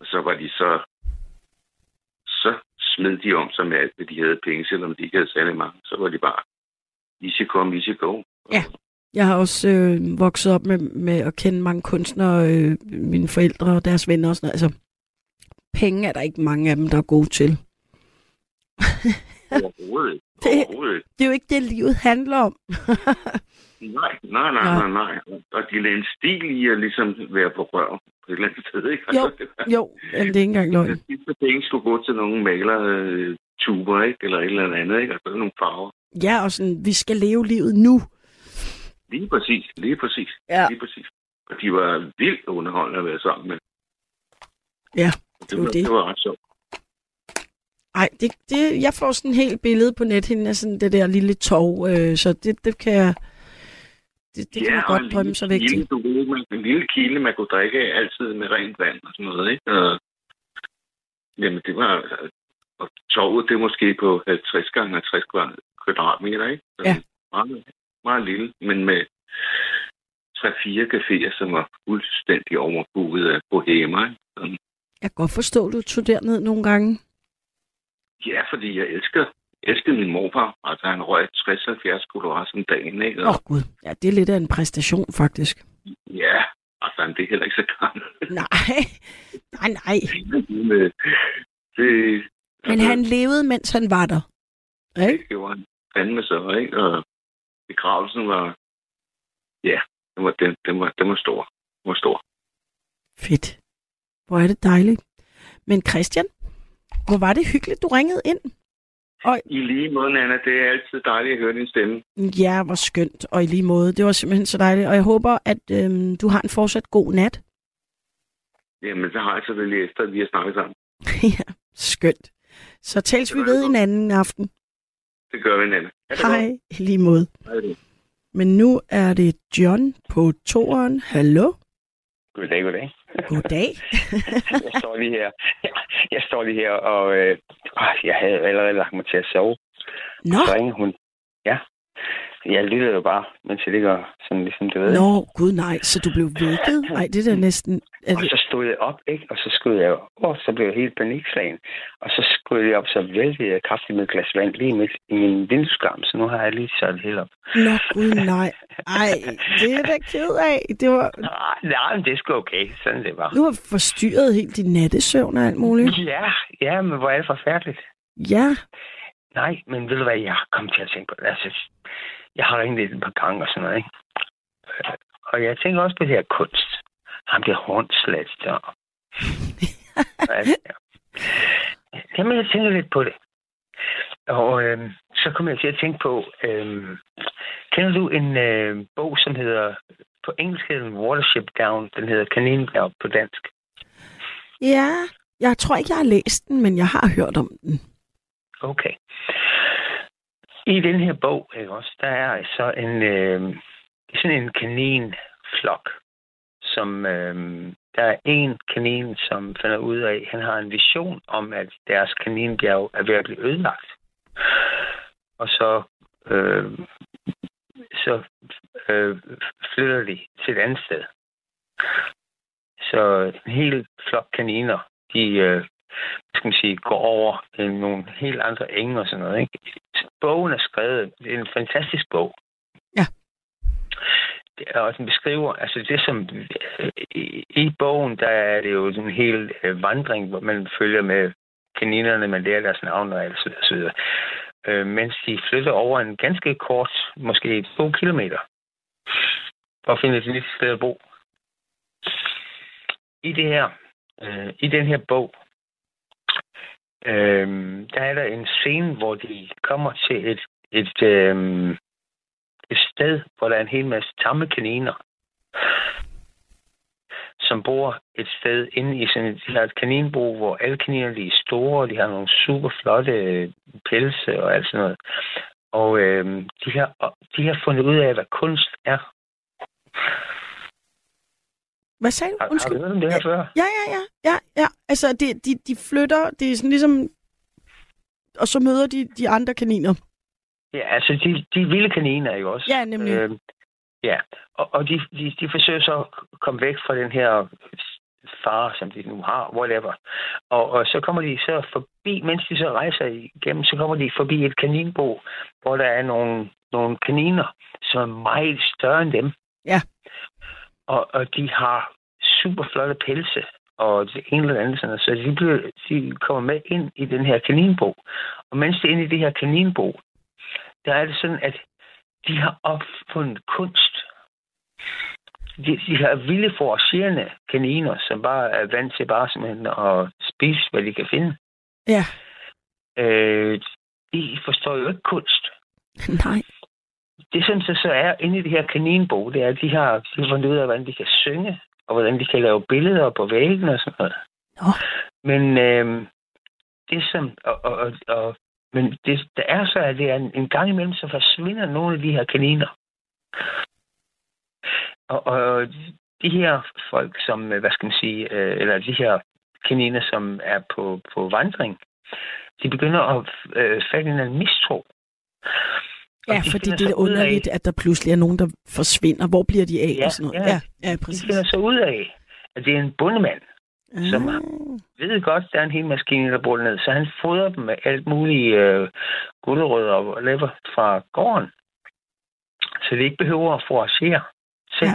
Og så var de så... Smed de om sig med alt, hvad de havde penge, selvom de ikke havde særlig mange. Så var de bare easy come, easy go. Ja. Jeg har også øh, vokset op med, med at kende mange kunstnere, øh, mine forældre og deres venner og sådan noget. Altså, penge er der ikke mange af dem, der er gode til. Overhovedet. Det-. Det er jo ikke det, livet handler om. Nej, nej, nej, Nej. nej. Og de lagde en stil i at ligesom være på rør på et eller andet sted, ikke? Jo. Jo, jamen, det er ikke engang løgn. De sidste penge skulle gå til nogle maler øh, tuber, ikke? Eller et eller andet, ikke? Altså nogle farver. Ja, og sådan, vi skal leve livet nu. Lige præcis, lige præcis, Ja. lige præcis. Og de var vildt underholdende at være sammen med. Ja, det, det var var, det. det var ret sjovt. Ej, det, det, jeg får sådan en helt billede på nethinden af sådan det der lille tog, øh, så det, det kan jeg... Det, det kan man godt drømme sig væk til. Du ved, man, en lille kilde, man kunne drikke altid med rent vand og sådan noget, ikke? Og, jamen, det var... Og torvet, det er måske på 50 gange 50 kvadratmeter, ikke? Så Ja. Meget, meget lille, men med 3-4 caféer, som var fuldstændig overbooket af bohemer, ikke? Sådan. Jeg kan godt forstå, at du tog derned nogle gange. Ja, fordi jeg elsker, elsker min morfar. Altså, han røg 60-70 kilo om dagen, ikke? Åh oh, gud, ja, det er lidt af en præstation faktisk. Ja, altså, det er heller ikke så gammel. Nej, nej, nej. Men, øh, det, Men han levede, mens han var der. Ikke? Det gjorde han fandme så, ikke? Og begravelsen var... Ja, den var, den, den var, den var stor. Den var stor. Fedt. Hvor er det dejligt. Men Christian, hvor var det hyggeligt, du ringede ind. I lige måde, Anna, det er altid dejligt at høre din stemme. Ja, hvor skønt. Og i lige måde. Det var simpelthen så dejligt. Og jeg håber, at øhm, du har en fortsat god nat. Jamen, så har jeg selvfølgelig efter, at vi har snakket sammen. ja, skønt. Så tales vi ved en anden aften. Det gør vi, Anna. Hej, godt. i lige måde. Hej. Men nu er det John på toren. Hallo? Goddag, goddag. Goddag. jeg står lige her. Jeg står lige her, og øh, åh, jeg havde allerede lagt mig til at sove. Nå, Så ringede hun. Ja. Jeg lyttede jo bare, mens jeg ligger sådan ligesom, du ved. Nå, gud nej, så du blev vækket? Nej, det er da næsten... Er Og det... så stod jeg op, ikke? Og så skulle jeg åh, så blev jeg helt panikslagen. Og så skulle jeg op, så væltede jeg kraftigt med et glas vand lige midt i min vindueskarm, så nu har jeg lige sat det hele op. Nå, gud nej. Ej, det er da ked af. Det var... Nej, nej, men det er sgu okay. Sådan det var. Du har forstyrret helt din nattesøvn og alt muligt. Ja, ja, men hvor er det forfærdeligt. Ja, Nej, men ved du hvad, jeg kom til at tænke på? Altså, jeg har ringet lidt et par gange og sådan noget, ikke? Og jeg tænker også på det her kunst. Ham der hornslet der. altså, ja. Jamen, jeg tænker lidt på det. Og øh, så kom jeg til at tænke på, øh, kender du en øh, bog, som hedder, på engelsk hedder den Watership Down, den hedder Kaninbjerg på dansk. ja. Jeg tror ikke, jeg har læst den, men jeg har hørt om den. Okay. I den her bog, ikke også, der er så en, øh, sådan en kaninflok, som øh, der er en kanin, som finder ud af, han har en vision om, at deres kaninbjerg er ved at blive ødelagt. Og så, øh, så øh, flytter de til et andet sted. Så en hel flok kaniner, de øh, skal man sige, går over i nogle helt andre enge og sådan noget. Ikke? Bogen er skrevet, det er en fantastisk bog. Ja. Og den beskriver, altså det som, øh, i, i bogen, der er det jo en hel øh, vandring, hvor man følger med kaninerne, man lærer deres navn og alt så videre, så videre. Øh, mens de flytter over en ganske kort, måske to kilometer, for at finde et nyt sted at bo. i det her, øh, i den her bog, øhm, der er der en scene, hvor de kommer til et, et, øhm, et sted, hvor der er en hel masse tamme kaniner, som bor et sted inde i sådan et, de har et kaninbo, hvor alle kaniner de er store, og de har nogle super flotte øh, pelse og alt sådan noget. Og øhm, de, har, de har fundet ud af, hvad kunst er. Hvad sagde du? Har, har Undskyld. du hørt om det her før? Ja, ja, ja. ja, ja. Altså, de, de, de flytter, det er sådan ligesom... Og så møder de de andre kaniner. Ja, altså de, de vilde kaniner jo også. Ja, nemlig. Øh, ja, og, og de, de, de forsøger så at komme væk fra den her far, som de nu har, whatever. Og, og så kommer de så forbi, mens de så rejser igennem, så kommer de forbi et kaninbo, hvor der er nogle, nogle kaniner, som er meget større end dem. Ja. Og, og de har super flotte pelse, og det ene eller andet sådan. Så de, bliver, de kommer med ind i den her kaninbo. Og mens de er inde i det her kaninbo, der er det sådan, at de har opfundet kunst. De, de har vilde foragerende kaniner, som bare er vant til bare simpelthen at spise, hvad de kan finde. Ja. Øh, de forstår jo ikke kunst. Nej. Det, som så, så er inde i det her kaninbo, det er, at de har, de har fundet ud af, hvordan de kan synge, og hvordan de kan lave billeder på væggene og sådan noget. Nå. Men øh, det som, og, og, og, og men det, der er så, at det er en, en gang imellem, så forsvinder nogle af de her kaniner. Og, og de her folk, som, øh, hvad skal man sige, øh, eller de her kaniner, som er på, på vandring, de begynder at øh, fatte en mistro. Ja, de fordi det er af- underligt, at der pludselig er nogen, der forsvinder. Hvor bliver de af Ja, og sådan noget? ja. Ja, ja, De præcis. finder så ud af, at det er en bundemand, som Ah. ved godt, der er en hel maskine, der bor ned, så han fodrer dem med alt muligt øh, gulerødder og lever fra gården. Så de ikke behøver at foragere selv. Ja.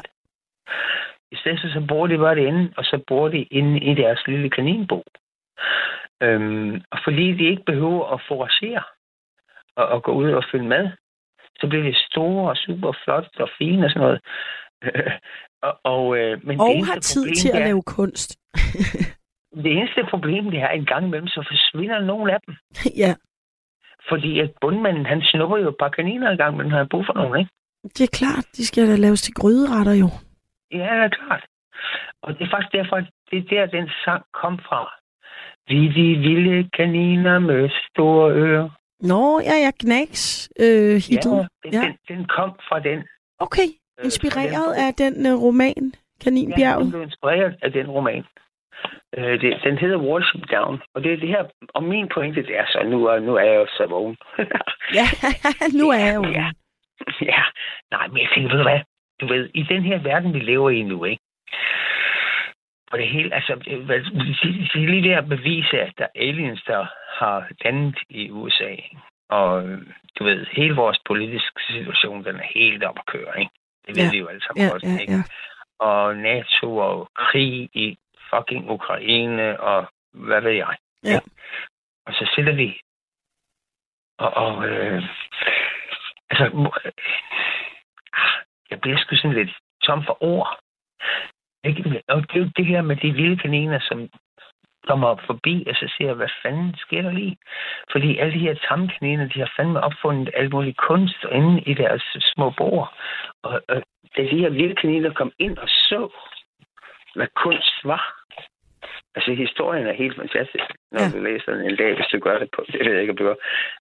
I stedet så, så bor de bare det inde, og så bor de inde i deres lille kaninbo. Øhm, og fordi de ikke behøver at foragere og, og gå ud og finde mad, så bliver de store og super flotte og fine og sådan noget. og, og, øh, men det Og eneste har tid problem, til det at er- lave kunst. det eneste problem, det er, at en gang imellem, så forsvinder nogle af dem. ja, Fordi at bundmanden, han snupper jo et par kaniner en gang, men han har brug for nogen, ikke? det er klart. De skal da laves til gryderetter jo. Ja, det er klart. Og det er faktisk derfor, at det er der, den sang kom fra. Vi de vilde kaniner med store ører. Nå, ja, ja, Knacks øh, hittet. Ja, den, Ja. Den, den kom fra den. Okay, øh, inspireret fra den af den øh, roman, Ja, den Kaninbjerget. blev inspireret af den roman. Øh, det, den hedder Worship Down, og det er det her, og min pointe det er så, nu er, nu er jeg jo så vågen. Ja, nu er jeg jo. Ja. ja, nej, men jeg tænker, ved du hvad? Du ved, i den her verden, vi lever i nu, ikke? Og det hele, altså, øh, hvad- de, de lige der bevise, at der er aliens, der har landet i USA. Og øh, du ved, hele vores politiske situation, den er helt op at køre, ikke? Det ved Ja. vi jo alle sammen Ja, godt, ja, ikke? ja. Og NATO og krig i fucking Ukraine og hvad ved jeg. Ja. ikke? Og så sidder vi og, og øh, altså, øh, jeg bliver sgu sådan lidt tom for ord. Ikke? Og det er jo det her med de vilde kaniner, som kommer forbi, og så siger jeg, hvad fanden sker der lige? Fordi alle de her tamme kaniner, de har fandme opfundet alt muligt kunst inde i deres små bord. Og, og da de her vilde kaniner kom ind og så, hvad kunst var. Altså, historien er helt fantastisk, når ja. du læser den en dag, hvis du gør det på. Det ved jeg ikke, om du gør.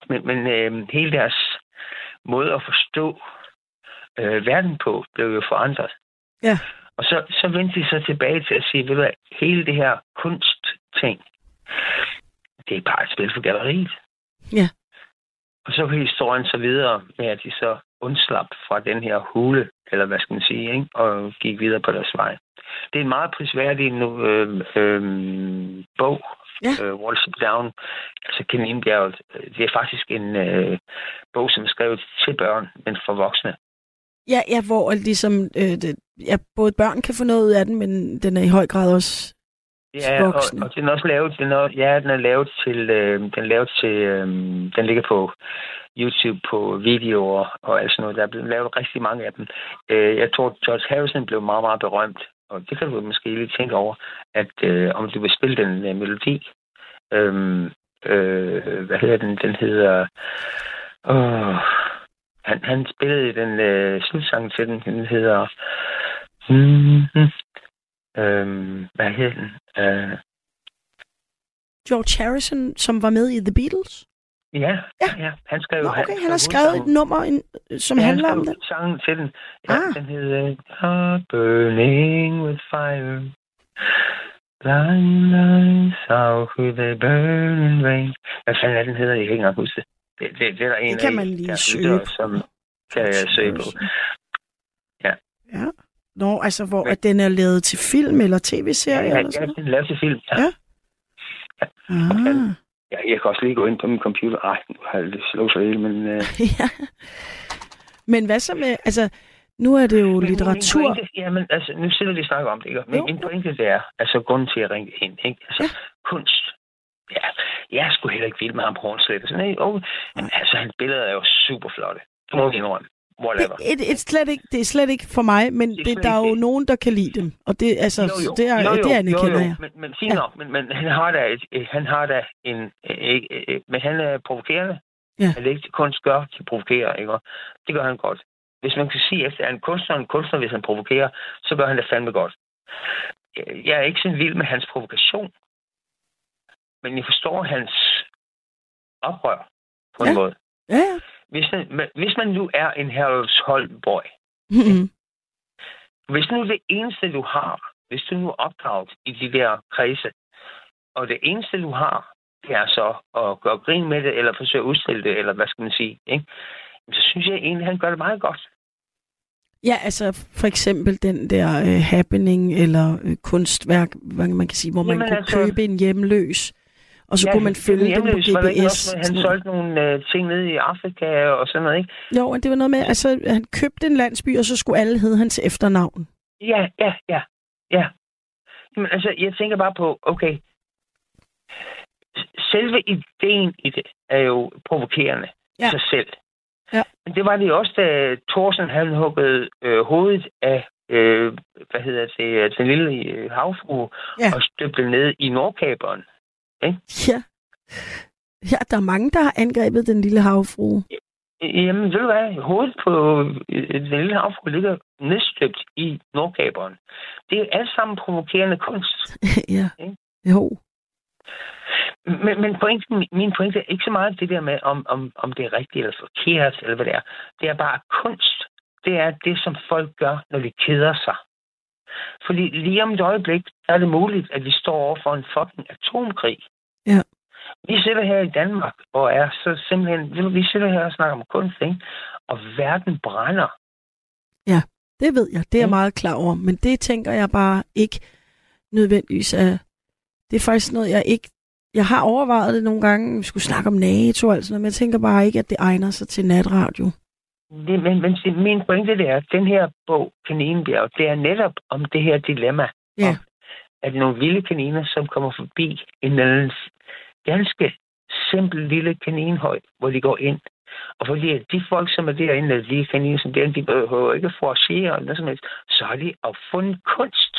Men, men øh, hele deres måde at forstå øh, verden på, blev jo forandret. Ja. Og så, så vendte de så tilbage til at sige, ved du hvad, hele det her kunstting, det er bare et spil for galleriet. Ja. Og så var historien så videre med, at de så undslap fra den her hule, eller hvad skal man sige, ikke? og gik videre på deres vej. Det er en meget prisværdig nu, øh, øh, bog, Ja. øh, Wall Street Down, altså Kaninbjerget. Det er faktisk en øh, bog, som er skrevet til børn, men for voksne. Ja, ja, hvor ligesom, øh, det, ja, både børn kan få noget ud af den, men den er i høj grad også Ja, og, og den er også lavet, den er, ja, den er lavet til, øh, den er lavet til, øh, den ligger på YouTube på videoer og alt sådan noget. Der er blevet lavet rigtig mange af dem. Øh, jeg tror, George Harrison blev meget, meget berømt og det kan du måske lige tænke over, at øh, om du vil spille den øh, melodi. Øhm, øh, hvad hedder den? Den hedder... Åh, han, han spillede den øh, slutsang til den. Den hedder... Mm, øhm, hvad hedder den? Øh, George Harrison, som var med i The Beatles? ja, Ja. ja. Han skrev Nå, han okay, han skrev har skrevet et nummer, en, som Ja, han handler om det. sangen til den. Ja, Ah. den hedder Heart Burning with Fire. Blind eyes out with a burning rain. Hvad fanden er den hedder? Jeg kan ikke engang huske det. Det, det, det er der en Det kan af man lige der søge lytter. Som kan jeg søge på. Ja. Ja. Nå, altså, hvor Men- at den er lavet til film eller tv-serie Ja, eller sådan ja, den er lavet til film. Ja. Ja. noget? Ah. Ja, jeg kan også lige gå ind på min computer. Ej, nu har jeg lidt slået sig hele, men... Øh, ja. Men hvad så med, altså, nu er det jo Men litteratur. Min pointe, jamen, altså, nu sidder vi og snakker om det, ikke? Men Jo, min pointe det er, altså, grunden til at ringe ind, ikke? Altså, ja. kunst. Ja, jeg er sgu heller ikke vild med ham på Hornslet og sådan, ikke? Okay. Men altså, hans billeder er jo super flotte. Det må vi indrømme. Det, Whatever. det, det, er slet ikke, det er slet ikke for mig, men Det er det, der er ikke jo det. nogen, der kan lide dem. Og det, altså, jo, jo. det, er, jo, jo, det anerkender jo, jo. jeg. Men, men fint Ja. nok, men, men han har da, et, øh, han har da en, øh, ikke, øh, men han er provokerende. Ja. Han ikke kunst gør, de provokerer, ikke? Og Det gør han godt. Hvis man kan sige, at er en kunstner en kunstner, hvis han provokerer, så gør han det fandme godt. Jeg er ikke så vild med hans provokation, men jeg forstår hans oprør på en Ja. måde. Ja. Hvis man, hvis man nu er en Herlufsholm boy, Mhm. Hvis nu det eneste, du har, hvis du nu er opdraget i de der kredse, og det eneste, du har, det er så at gøre grin med det, eller forsøge at udstille det, eller hvad skal man sige, ikke? Så synes jeg egentlig, at han gør det meget godt. Ja, altså for eksempel den der øh, happening eller øh, kunstværk, hvad man kan sige, hvor man Jamen, kunne altså- købe en hjemløs, og så kunne man følge dem på GPS. også, han solgte nogle øh, ting nede i Afrika og sådan noget, ikke? Jo, men det var noget med, altså han købte en landsby, og så skulle alle hedde hans efternavn. Ja, ja, ja, ja. Jamen, altså, jeg tænker bare på, okay, selve ideen i det er jo provokerende Ja. sig selv. Ja. Men det var det også, da Thorsen han huggede øh, hovedet af, øh, hvad hedder det, øh, den lille øh, havfrue, Ja. og støbte ned i Nordkaberen. Ja. Ja, der er mange, der har angrebet den lille havfrue. Jamen, ved du hvad? Hovedet på øh, den lille havfrue ligger nedstøbt i Nordkaberen. Det er alt sammen provokerende kunst. ja. Ikke? Jo. Men, men pointen, min pointe er ikke så meget det der med, om, om, om det er rigtigt eller forkert, eller hvad det er. Det er bare kunst. Det er det, som folk gør, når de keder sig. Fordi lige om et øjeblik, er det muligt, at vi står over for en fucking atomkrig. Ja. Vi sidder her i Danmark og er så simpelthen... Vi sidder her og snakker om kunst, ikke? Og verden brænder. Det ved jeg, det er jeg meget klar over, men det tænker jeg bare ikke nødvendigvis er... Det er faktisk noget, jeg ikke... Jeg har overvejet det nogle gange, vi skulle snakke om NATO og alt sådan noget, men jeg tænker bare ikke, at det egner sig til natradio. Men, men min pointe det er, at den her bog, Kaninbjerg, det er netop om det her dilemma. Ja. Om, at nogle vilde kaniner, som kommer forbi en eller anden ganske simpel lille kaninhøj, hvor de går ind. Og fordi at de folk, som er derinde, de kaniner, som derinde, de behøver ikke at foragere eller noget som helst, så har de opfundet kunst.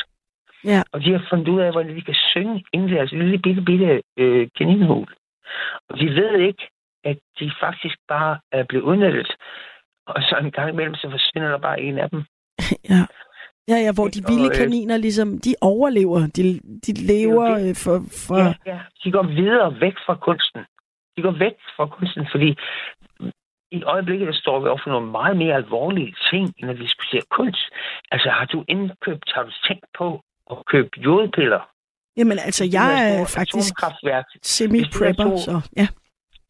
Ja. Og de har fundet ud af, hvordan de kan synge inden i deres lille bitte, bitte øh, kaninhul. Og de ved ikke, at de faktisk bare er blevet udnyttet. Og så en gang imellem, så forsvinder der bare en af dem. Ja. Ja, ja, hvor de vilde øh, kaniner ligesom, de overlever. De, de lever Det øh, for... for Ja, ja. De går videre væk fra kunsten. De går væk fra kunsten, fordi i øjeblikket der står vi over for nogle meget mere alvorlige ting, end at diskutere kunst. Altså, har du indkøbt, har du tænkt på at købe jodpiller? Jamen altså, jeg er faktisk Atomkraftværk. semi-prepper, er så ja.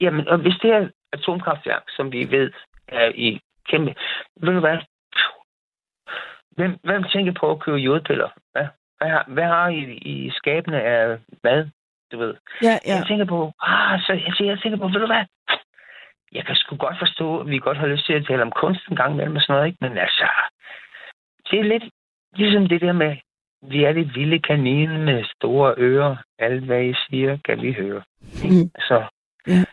Jamen, og hvis det her atomkraftværk, som vi ved, er i kæmpe... Ved du hvad? Hvem, hvem tænker på at købe jodpiller? Hvad, hvad, har, hvad har I i skabene af hvad? Du ved. Ja, Ja. Jeg tænker på, ah, så jeg, jeg tænker på, ved du hvad? Jeg kan sgu godt forstå, at vi godt har lyst til at tale om kunst en gang imellem og sådan noget, ikke? Men altså, det er lidt ligesom det der med, vi er det vilde kanine med store ører. Alt hvad I siger, kan vi høre. Mm. Så, Ja.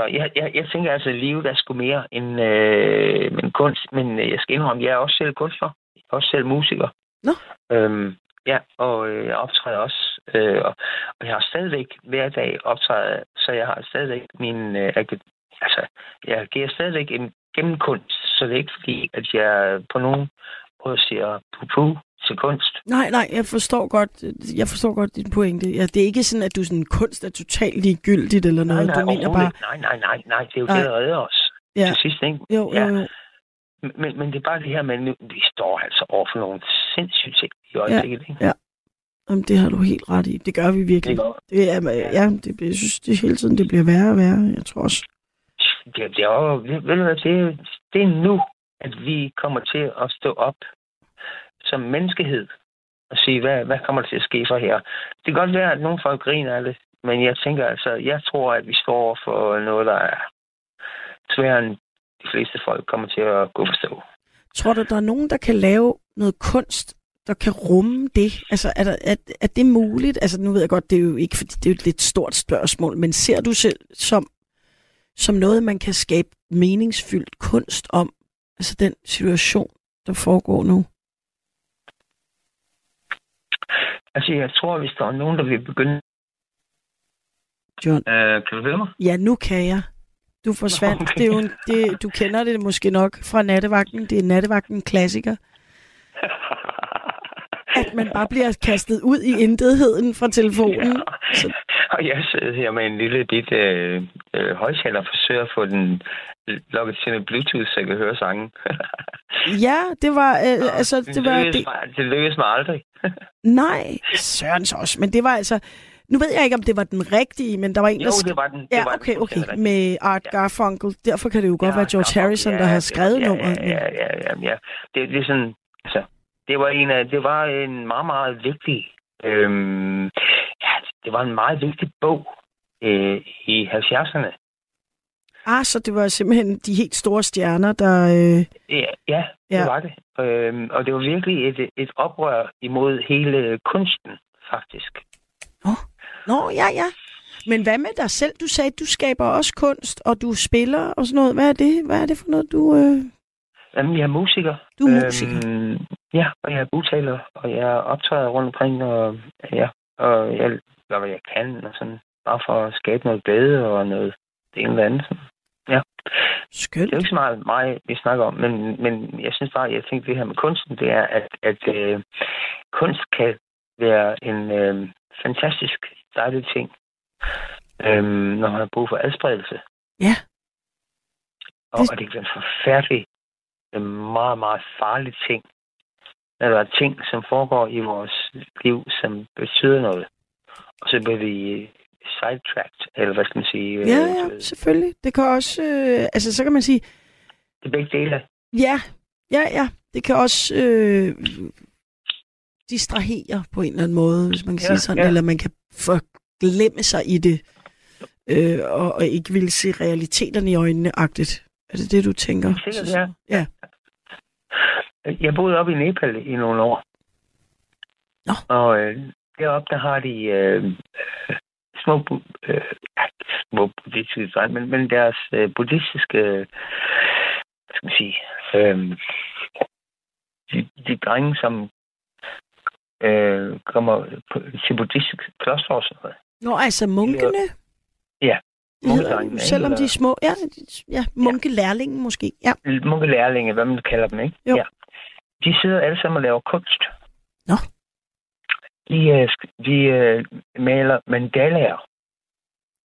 Så jeg, jeg, jeg tænker altså, at livet er sgu mere end, øh, end kunst. Men jeg skal indrømme, jeg er også selv kunstner. Jeg er også selv musiker. Nå. Øhm, Ja, og øh, jeg optræder også. Øh, og, og jeg har stadigvæk hver dag optrædet, så jeg har stadigvæk min... Øh, altså, jeg giver stadigvæk en gennemkunst, så det er ikke fordi, at jeg på nogen måde siger pupu til kunst. Nej, nej, jeg forstår godt, jeg forstår godt din pointe. Ja, det er ikke sådan, at du sådan kunst er totalt ligegyldigt eller noget. nej, nej, du mener bare, nej, nej, nej, nej, det er jo Nej. det, der redder os ja, til sidst, ikke? jo, jo, Ja. jo. Men, men det er bare det her med, nu, vi står altså over for nogle sindssyge ting i øjeblikket, ikke? Ja. Jamen, det har du helt ret i. Det gør vi virkelig. Det. Det er, ja, det, jeg synes, det hele tiden det bliver værre og værre. Jeg tror også. det, det er jo, ved, ved du hvad, det, det er nu, at vi kommer til at stå op som menneskehed og sige, hvad, hvad kommer der til at ske for her? Det kan godt være, at nogle folk griner af det, men jeg tænker altså, jeg tror, at vi står over for noget, der er sværere end de fleste folk kommer til at gå forstå. Tror du, der er nogen, der kan lave noget kunst, der kan rumme det? Altså, er, der, er, er det muligt? Altså, nu ved jeg godt, det er jo ikke, fordi det er et lidt stort spørgsmål, men ser du selv som, som noget, man kan skabe meningsfyldt kunst om? Altså, den situation, der foregår nu? Altså, jeg tror, hvis der er nogen, der vil begynde... John. Øh, kan du høre mig? Ja, nu kan jeg. Du forsvandt. Okay. Det er jo en, det, du kender det måske nok fra nattevagten. Det er nattevagten en klassiker. At man bare bliver kastet ud i intetheden fra telefonen. Ja. Så- Og jeg sidder her med en lille bit øh, øh, højtaler og forsøger at få den lukket til med Bluetooth, så jeg kan høre sangen. Ja, det var... Øh, altså, det var... lykkedes Det, mig, det lykkedes mig aldrig. nej, Sørens også. Men det var altså... Nu ved jeg ikke, om det var den rigtige, men der var en, Jo, der... sk- det var den. Det Ja, var den okay, okay. fuldstændig rigtigt. Med Art Garfunkel. Derfor kan det jo godt Ja, være George Garfunkel, Harrison, der ja, har det- skrevet ja, nummeret. Ja, ja, ja, ja, ja. Det, det er sådan, altså, det var en af, det var en meget, meget vigtig, øhm, ja, det var en meget vigtig bog øh, i 70'erne. Ah, så det var simpelthen de helt store stjerner, der... Øh, Ja, ja, det Ja. var det. Øhm, og det var virkelig et, et oprør imod hele kunsten, faktisk. Nå, ja, ja. Men hvad med dig selv? Du sagde, du skaber også kunst, og du spiller og sådan noget. Hvad er det, hvad er det for noget, du... Øh... Jamen, jeg er musiker. Du er musiker. Øhm, ja, og jeg er butaler, og jeg optræder rundt omkring, og, ja, og jeg gør, hvad jeg kan, og sådan, bare for at skabe noget glæde og noget det ene eller andet. Sådan. Skønt. Det er jo ikke så meget mig, vi snakker om, men, men jeg synes bare, jeg tænker, det her med kunsten, det er, at, at øh, kunst kan være en øh, fantastisk dejlig ting, øh, når man har brug for adspredelse. Ja. Og, Det- og det kan være en forfærdelig, en meget, meget farlig ting, når der er ting, som foregår i vores liv, som betyder noget. Og så bliver vi sidetracked, eller hvad skal man sige? øh, Ja, ja, selvfølgelig. Det kan også... Øh, altså, så kan man sige... Det er begge dele. Ja, ja, ja. Det kan også øh, distrahere på en eller anden måde, hvis man kan Ja, sige sådan. ja. Eller man kan forglemme sig i det, øh, og, og ikke vil se realiteterne i øjnene-agtigt. Er det det, du tænker? Sikkert, ja. Ja. Jeg boede oppe i Nepal i nogle år. Nå. Og øh, deroppe, der har de øh, øh, små, øh, ja, små buddhistiske drenge, men, men deres øh, buddhistiske, hvad skal man sige, øh, de, de drenge, som øh, kommer på, til buddhistiske kloster og sådan noget. Nå, altså munkene? Ja, munkedrengene, selvom de er små. Ja, ja munkelærlingen måske. Ja. munkelærlinge, hvad man kalder dem, ikke? Jo. Ja. De sidder alle sammen og laver kunst. Nå. De, øh, de øh, maler mandalaer.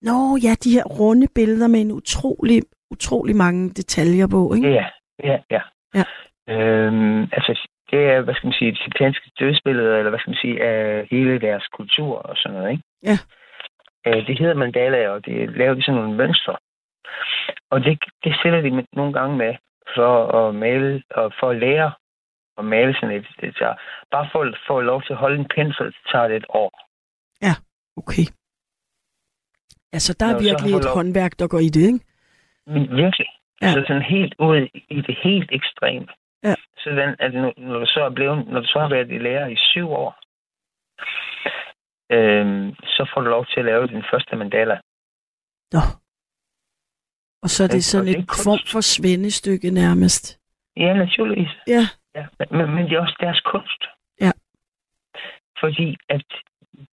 Nå, ja, de her runde billeder med en utrolig, utrolig mange detaljer på, ikke? Ja, ja, ja. Ja. Øhm, altså, det er, hvad skal man sige, tibetanske dødsbilleder, eller hvad skal man sige, af hele deres kultur og sådan noget, ikke? Ja. Øh, det hedder mandalaer, og det laver de sådan nogle mønstre. Og det, det sætter de nogle gange med for at male, og for at lære sådan et, det tager, bare for få lov til at holde en pensel, tager det et år. Okay. Altså, der er virkelig et lov- håndværk, der går i det, ikke? Men virkelig. Ja. Ja. Så sådan helt ud i det helt ekstreme. Ja. Sådan, at når, når du så er blevet, når du så har været i lære i syv år, øhm, så får du lov til at lave din første mandala. Nå. Og så er det sådan er et kunst. form for svendestykke nærmest. Ja, naturligvis. Ja. Ja. Men, men det er også deres kunst. Ja. Fordi at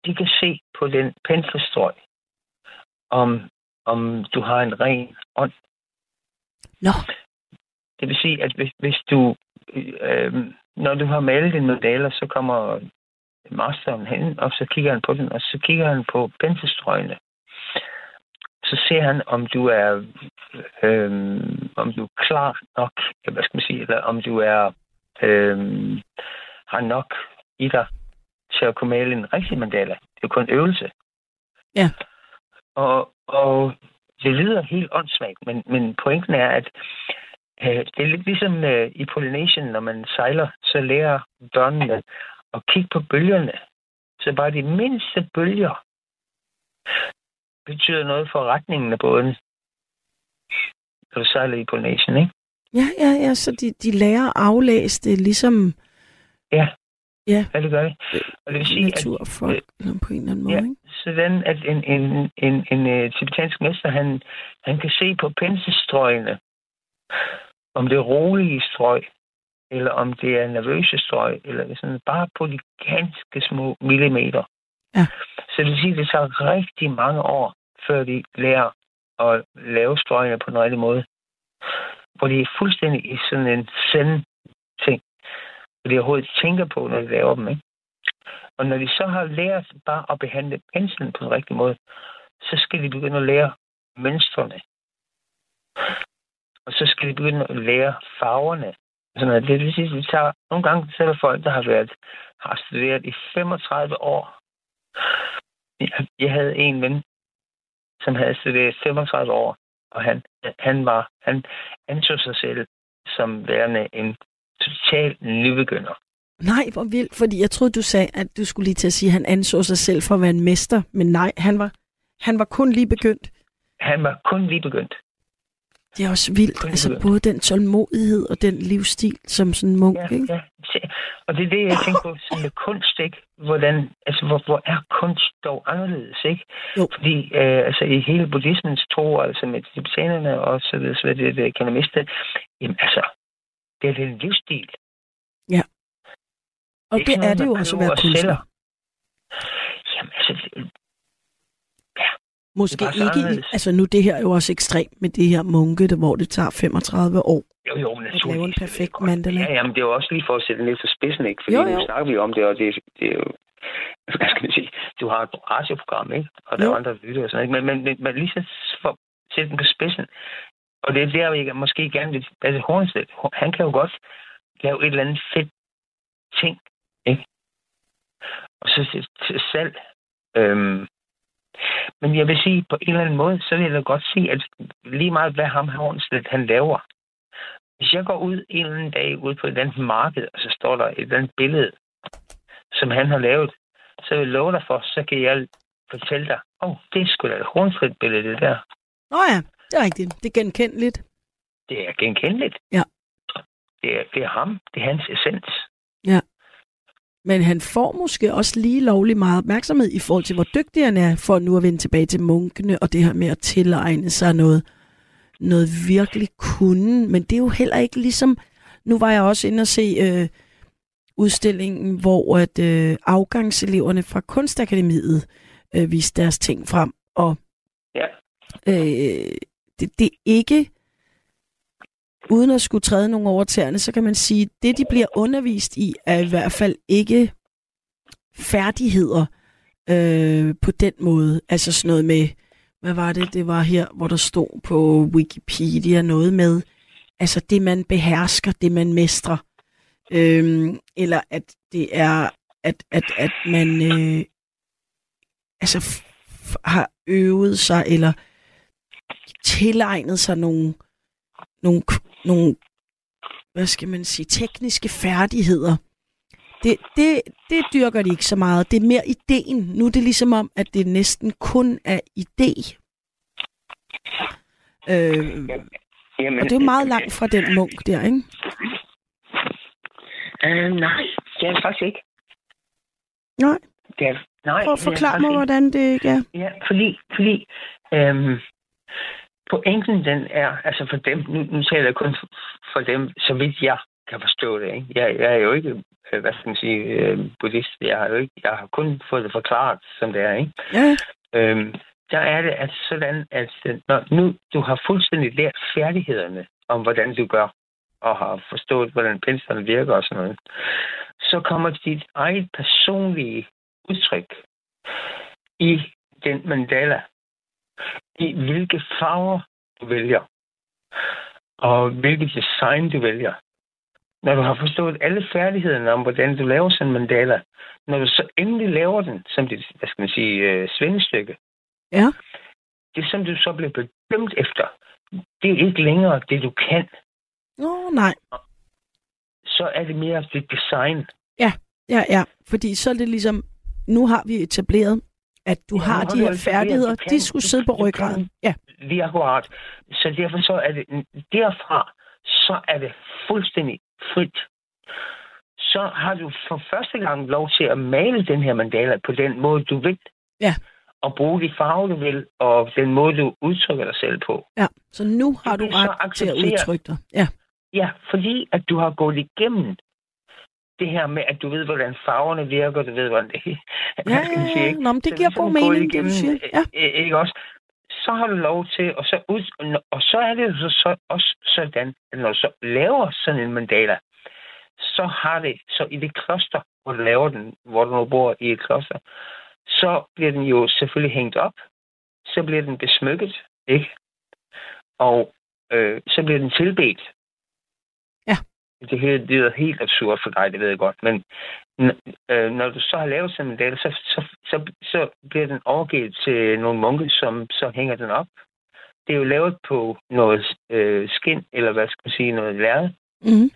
de kan se på den penselstrøg, om, om du har en ren ånd. Nå, Det vil sige, at hvis, hvis du, øh, når du har malet dine modeller, så kommer masteren hen, og så kigger han på den, og så kigger han på penselstrøgene. Så ser han, om du er, øh, om du er klar nok, hvad skal man sige, eller om du er, øh, har nok i dig til at kunne male en rigtig mandala. Det er kun øvelse. Ja. Og, og det lyder helt åndssvagt, men, men pointen er, at øh, det er lidt ligesom øh, i Polynesian, når man sejler, så lærer børnene at kigge på bølgerne. Så bare de mindste bølger betyder noget for retningen af båden. Når du sejler i Polynesian, ikke? Ja, ja, ja, så de, de lærer at aflæse det ligesom Ja. Ja. Det gør det. Og det vil sige, at naturfolk eller på en eller anden måde, Ja, ikke? sådan at en, en, en, en uh, tibetansk mester, han, han kan se på penselstrøgene, om det er rolige strøg, eller om det er nervøse strøg, eller sådan bare på de ganske små millimeter. Ja. Så det vil sige, at det tager rigtig mange år, før de lærer at lave strøgene på den rigtige måde. Hvor de er fuldstændig i sådan en send ting, hvor de overhovedet tænker på, når de laver dem. Ikke? Og når de så har lært bare at behandle penslen på den rigtige måde, så skal de begynde at lære mønstrene. Og så skal de begynde at lære farverne. Sådan noget. Det vil sige, at vi tager, nogle gange så er der folk, der har været har studeret i 35 år. Jeg, jeg havde en ven, som havde studeret 35 år, og han, han var, han anså sig selv som værende en total nybegynder. Nej, hvor vildt, fordi jeg troede, du sagde, at du skulle lige til at sige, at han anså sig selv for at være en mester, men nej, han var, han var kun lige begyndt. Han var kun lige begyndt. Det er også vildt, altså både den tålmodighed og den livsstil som sådan en munk, Ja, ikke? ja. Og det er det, jeg tænker på sådan med kunst, ikke? Hvordan, altså, hvor, hvor er kunst dog anderledes, ikke? Jo. Fordi øh, altså, i hele buddhismens tro, altså med tibetanerne og så videre, så videre, det, det kanamister, jamen altså, det er en livsstil. Og ikke det noget, er det jo også at være kunstner. Jamen altså, det- Måske Det ikke, i, altså nu det her er jo også ekstremt med det her munke, der, hvor det tager 35 år. jo, jo, lave en perfekt er mandala. Ja, jamen, det er jo også lige for at sætte det lidt for spidsen, ikke? Fordi Jo, jo, nu snakker vi om det, og det, det er jo... Hvad skal man sige? Du har et radioprogram, ikke? Og der Jo. er andre lytter og sådan noget, ikke? Men, men, men, men lige så for at sætte den på spidsen. Og det er der, jeg måske gerne vil... Altså, Hornslet, han kan jo godt lave et eller andet fedt ting, ikke? Og så til salg. Øhm, men jeg vil sige, på en eller anden måde, så vil jeg da godt se, at lige meget hvad ham Hornslet, han laver, hvis jeg går ud en eller anden dag ud på et eller andet marked, og så står der et eller andet billede, som han har lavet, så vil jeg love dig for, så kan jeg fortælle dig, åh, oh, det er sgu da et hornfrit billede, det der. Nå ja, det er rigtigt. Det er genkendeligt. Det er genkendeligt. Ja. Det er, det er ham. Det er hans essens. Men han får måske også lige lovlig meget opmærksomhed i forhold til, hvor dygtig han er for nu at vende tilbage til munkene, og det her med at tilegne sig noget, noget virkelig kunne. Men det er jo heller ikke ligesom... Nu var jeg også inde og se øh, udstillingen, hvor at øh, afgangseleverne fra Kunstakademiet øh, viste deres ting frem. Og Ja. øh, det, det er ikke, uden at skulle træde nogle over tæerne, så kan man sige, det de bliver undervist i, er i hvert fald ikke færdigheder øh, på den måde. Altså sådan noget med, hvad var det, det var her, hvor der stod på Wikipedia noget med, altså det man behersker, det man mestrer. Øhm, eller at det er, at, at, at man øh, altså f- har øvet sig, eller tilegnet sig nogle, nogle, nogle hvad skal man sige, tekniske færdigheder. Det, det, det dyrker de ikke så meget. Det er mere ideen. Nu er det ligesom om, at det næsten kun er idé. Øh, Jamen, og det er jo meget langt fra den munk der, ikke? Øh, nej, det er faktisk ikke. Nej, Det er, nej, prøv at forklare mig, hvordan det ikke er. Ja, fordi, fordi øhm, pointen den er, altså for dem, nu, nu taler jeg kun for, dem, så vidt jeg kan forstå det. Ikke? Jeg, jeg er jo ikke, øh, hvad skal man sige, øh, buddhist. Jeg har jo ikke, jeg har kun fået det forklaret, som det er. Ikke? Ja. Øhm, der er det at sådan, at øh, når nu du har fuldstændig lært færdighederne om, hvordan du gør, og har forstået, hvordan penslerne virker og sådan noget, så kommer dit eget personlige udtryk i den mandala, i hvilke farver du vælger, og hvilket design du vælger. Når du har forstået alle færdighederne om, hvordan du laver sådan en mandala, når du så endelig laver den som dit, hvad skal man sige, øh, svendestykke, Ja. det som du så bliver bedømt efter, det er ikke længere det, du kan. Nå, nej. Så er det mere dit design. Ja, ja. Fordi så er det ligesom, nu har vi etableret, at du Ja, har har de her etableret, færdigheder, de skulle sidde på ryggraden. Ja, Lige akkurat. Så derfor så er det derfra, så er det fuldstændig frit. Så har du for første gang lov til at male den her mandala på den måde, du vil. Ja. Og bruge de farver, du vil, og den måde, du udtrykker dig selv på. ja. Så nu har du ret til at udtrykke dig. Ja, Ja, fordi at du har gået igennem det her med, at du ved, hvordan farverne virker, du ved, hvordan det ja, hvad skal man sige, ja. ikke? Nå, men det Så giver ligesom god mening, det du siger. Ja, øh, øh, Ikke også? Så har du lov til, og så, ud, og så er det jo så, så også sådan, at når du så laver sådan en mandala, så har det, så i det kloster, hvor du laver den, hvor du nu bor i et kloster, så bliver den jo selvfølgelig hængt op, så bliver den besmykket, ikke? Og øh, så bliver den tilbedt. Ja. Det hele lyder helt absurd for dig, det ved jeg godt, men øh, når du så har lavet sådan en mandala, så, så, så, så bliver den overgivet til nogle munke, som så hænger den op. Det er jo lavet på noget øh, skin, eller hvad skal man sige, noget lærred. mm-hmm.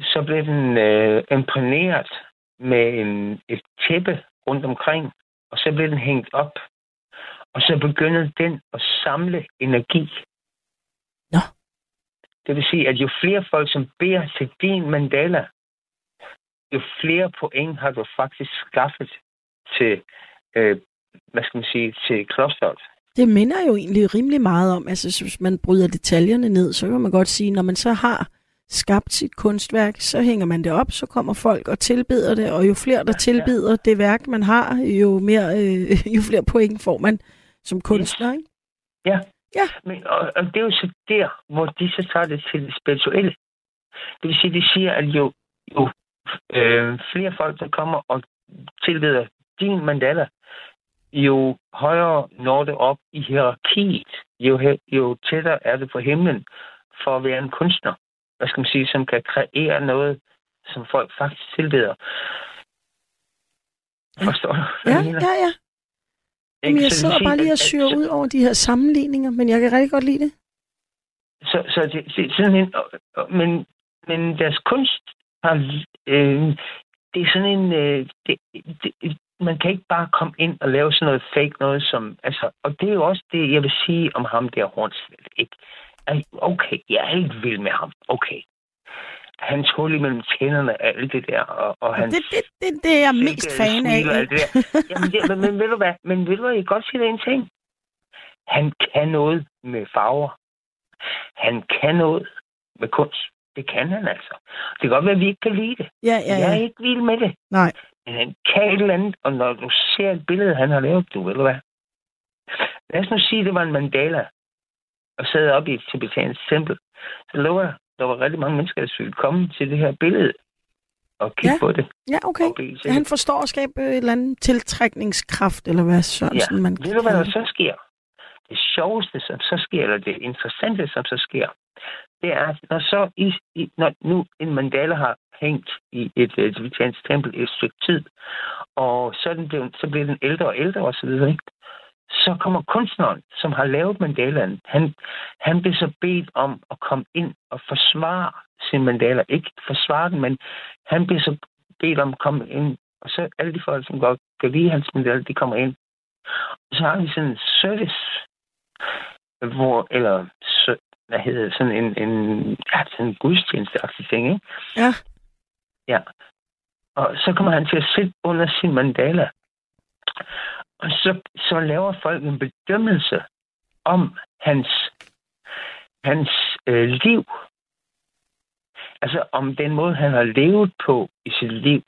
Så bliver den øh, imprægneret med en, et tæppe rundt omkring, og så bliver den hængt op. Og så begynder den at samle energi. Nå. Det vil sige, at jo flere folk, som beder til din mandala, jo flere point har du faktisk skaffet til, øh, hvad skal man sige, til klosteret. Det minder jo egentlig rimelig meget om, altså hvis man bryder detaljerne ned, så kan man godt sige, når man så har skabt sit kunstværk, så hænger man det op, så kommer folk og tilbeder det, og jo flere der tilbeder det værk, man har, jo, mere, øh, jo flere point får man som kunstner, ikke? Ja. Ja. Men, og, og det er jo så der, hvor de så tager det til det spirituelle. Det vil sige, de siger, at jo, jo øh, flere folk, der kommer og tilbeder din mandala, jo højere når det op i hierarkiet, jo, jo tættere er det på himlen for at være en kunstner. Hvad skal man sige, som kan kreere noget, som folk faktisk tilbeder. Ja. Forstår du? Ja, ja, ja. Jamen, jeg sidder bare lige og syrer ud over de her sammenligninger, men jeg kan rigtig godt lide det. Så, så det, det er sådan en, men, men deres kunst har, øh, det er sådan en, øh, det, det, man kan ikke bare komme ind og lave sådan noget fake noget, som, altså, og det er jo også det, jeg vil sige om ham der Hornslet, ikke? Okay, jeg er helt vild med ham, okay. Hans hul imellem tænderne og alt det der, og, og hans... Det, det, det, det er jeg mest fan af. alt det der. Jamen, det, men, men ved du hvad, men ved du hvad, kan godt sige en ting. Han kan noget med farver. Han kan noget med kunst. Det kan han altså. Det kan godt være, at vi ikke kan lide det. Ja, ja, Jeg er ja. ikke vild med det. Nej. Men han kan et eller andet, og når du ser et billede, han har lavet, du ved du hvad. Lad os nu sige, at det var en mandala, og sad op i et tibetansk tempel. Så lover jeg, der var rigtig mange mennesker, der ville komme til det her billede og kigge Ja. på det. Ja, okay. Det. Han forstår at skabe et eller andet tiltrækningskraft, eller hvad Sørensen man Ved du, hvad der så sker? Det sjoveste, som så sker, eller det interessante, som så sker, det er, at når, så i, i, når nu en mandala har hængt i et tibetansk tempel i et stykke tid, og så, den blevet, så bliver den ældre og ældre osv., ikke? Så kommer kunstneren, som har lavet mandalaen, han, han bliver så bedt om at komme ind og forsvare sin mandala. Ikke forsvare den, men han bliver så bedt om at komme ind, og så alle de folk, som godt kan lide hans mandala, de kommer ind. Og så har vi sådan en service, hvor, eller så, hvad hedder sådan en, en, ja, sådan en gudstjenesteagtig ting, ikke? Ja. Ja. Og så kommer han til at sidde under sin mandala. Og så, så laver folk en bedømmelse om hans, hans øh, liv. Altså, om den måde, han har levet på i sit liv,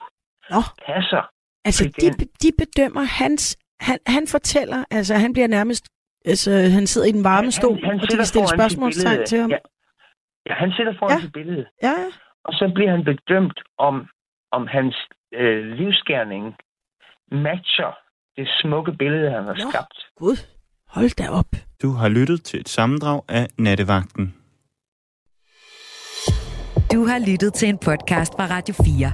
Nå. passer. Altså, de, de bedømmer hans... Han, han fortæller, altså han bliver nærmest... Altså, han sidder i den varme stol, han, han og de kan stille spørgsmålstegn til ham. Ja, ja han sidder foran ja. sit billede. Ja, ja. Og så bliver han bedømt om, om hans øh, livsgerning matcher det smukke billede, han har Nå. skabt. Gud, hold da op. Du har lyttet til et sammendrag af Nattevagten. Du har lyttet til en podcast fra Radio 4.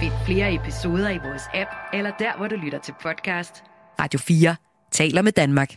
Find flere episoder i vores app, eller der, hvor du lytter til podcast. Radio 4 taler med Danmark.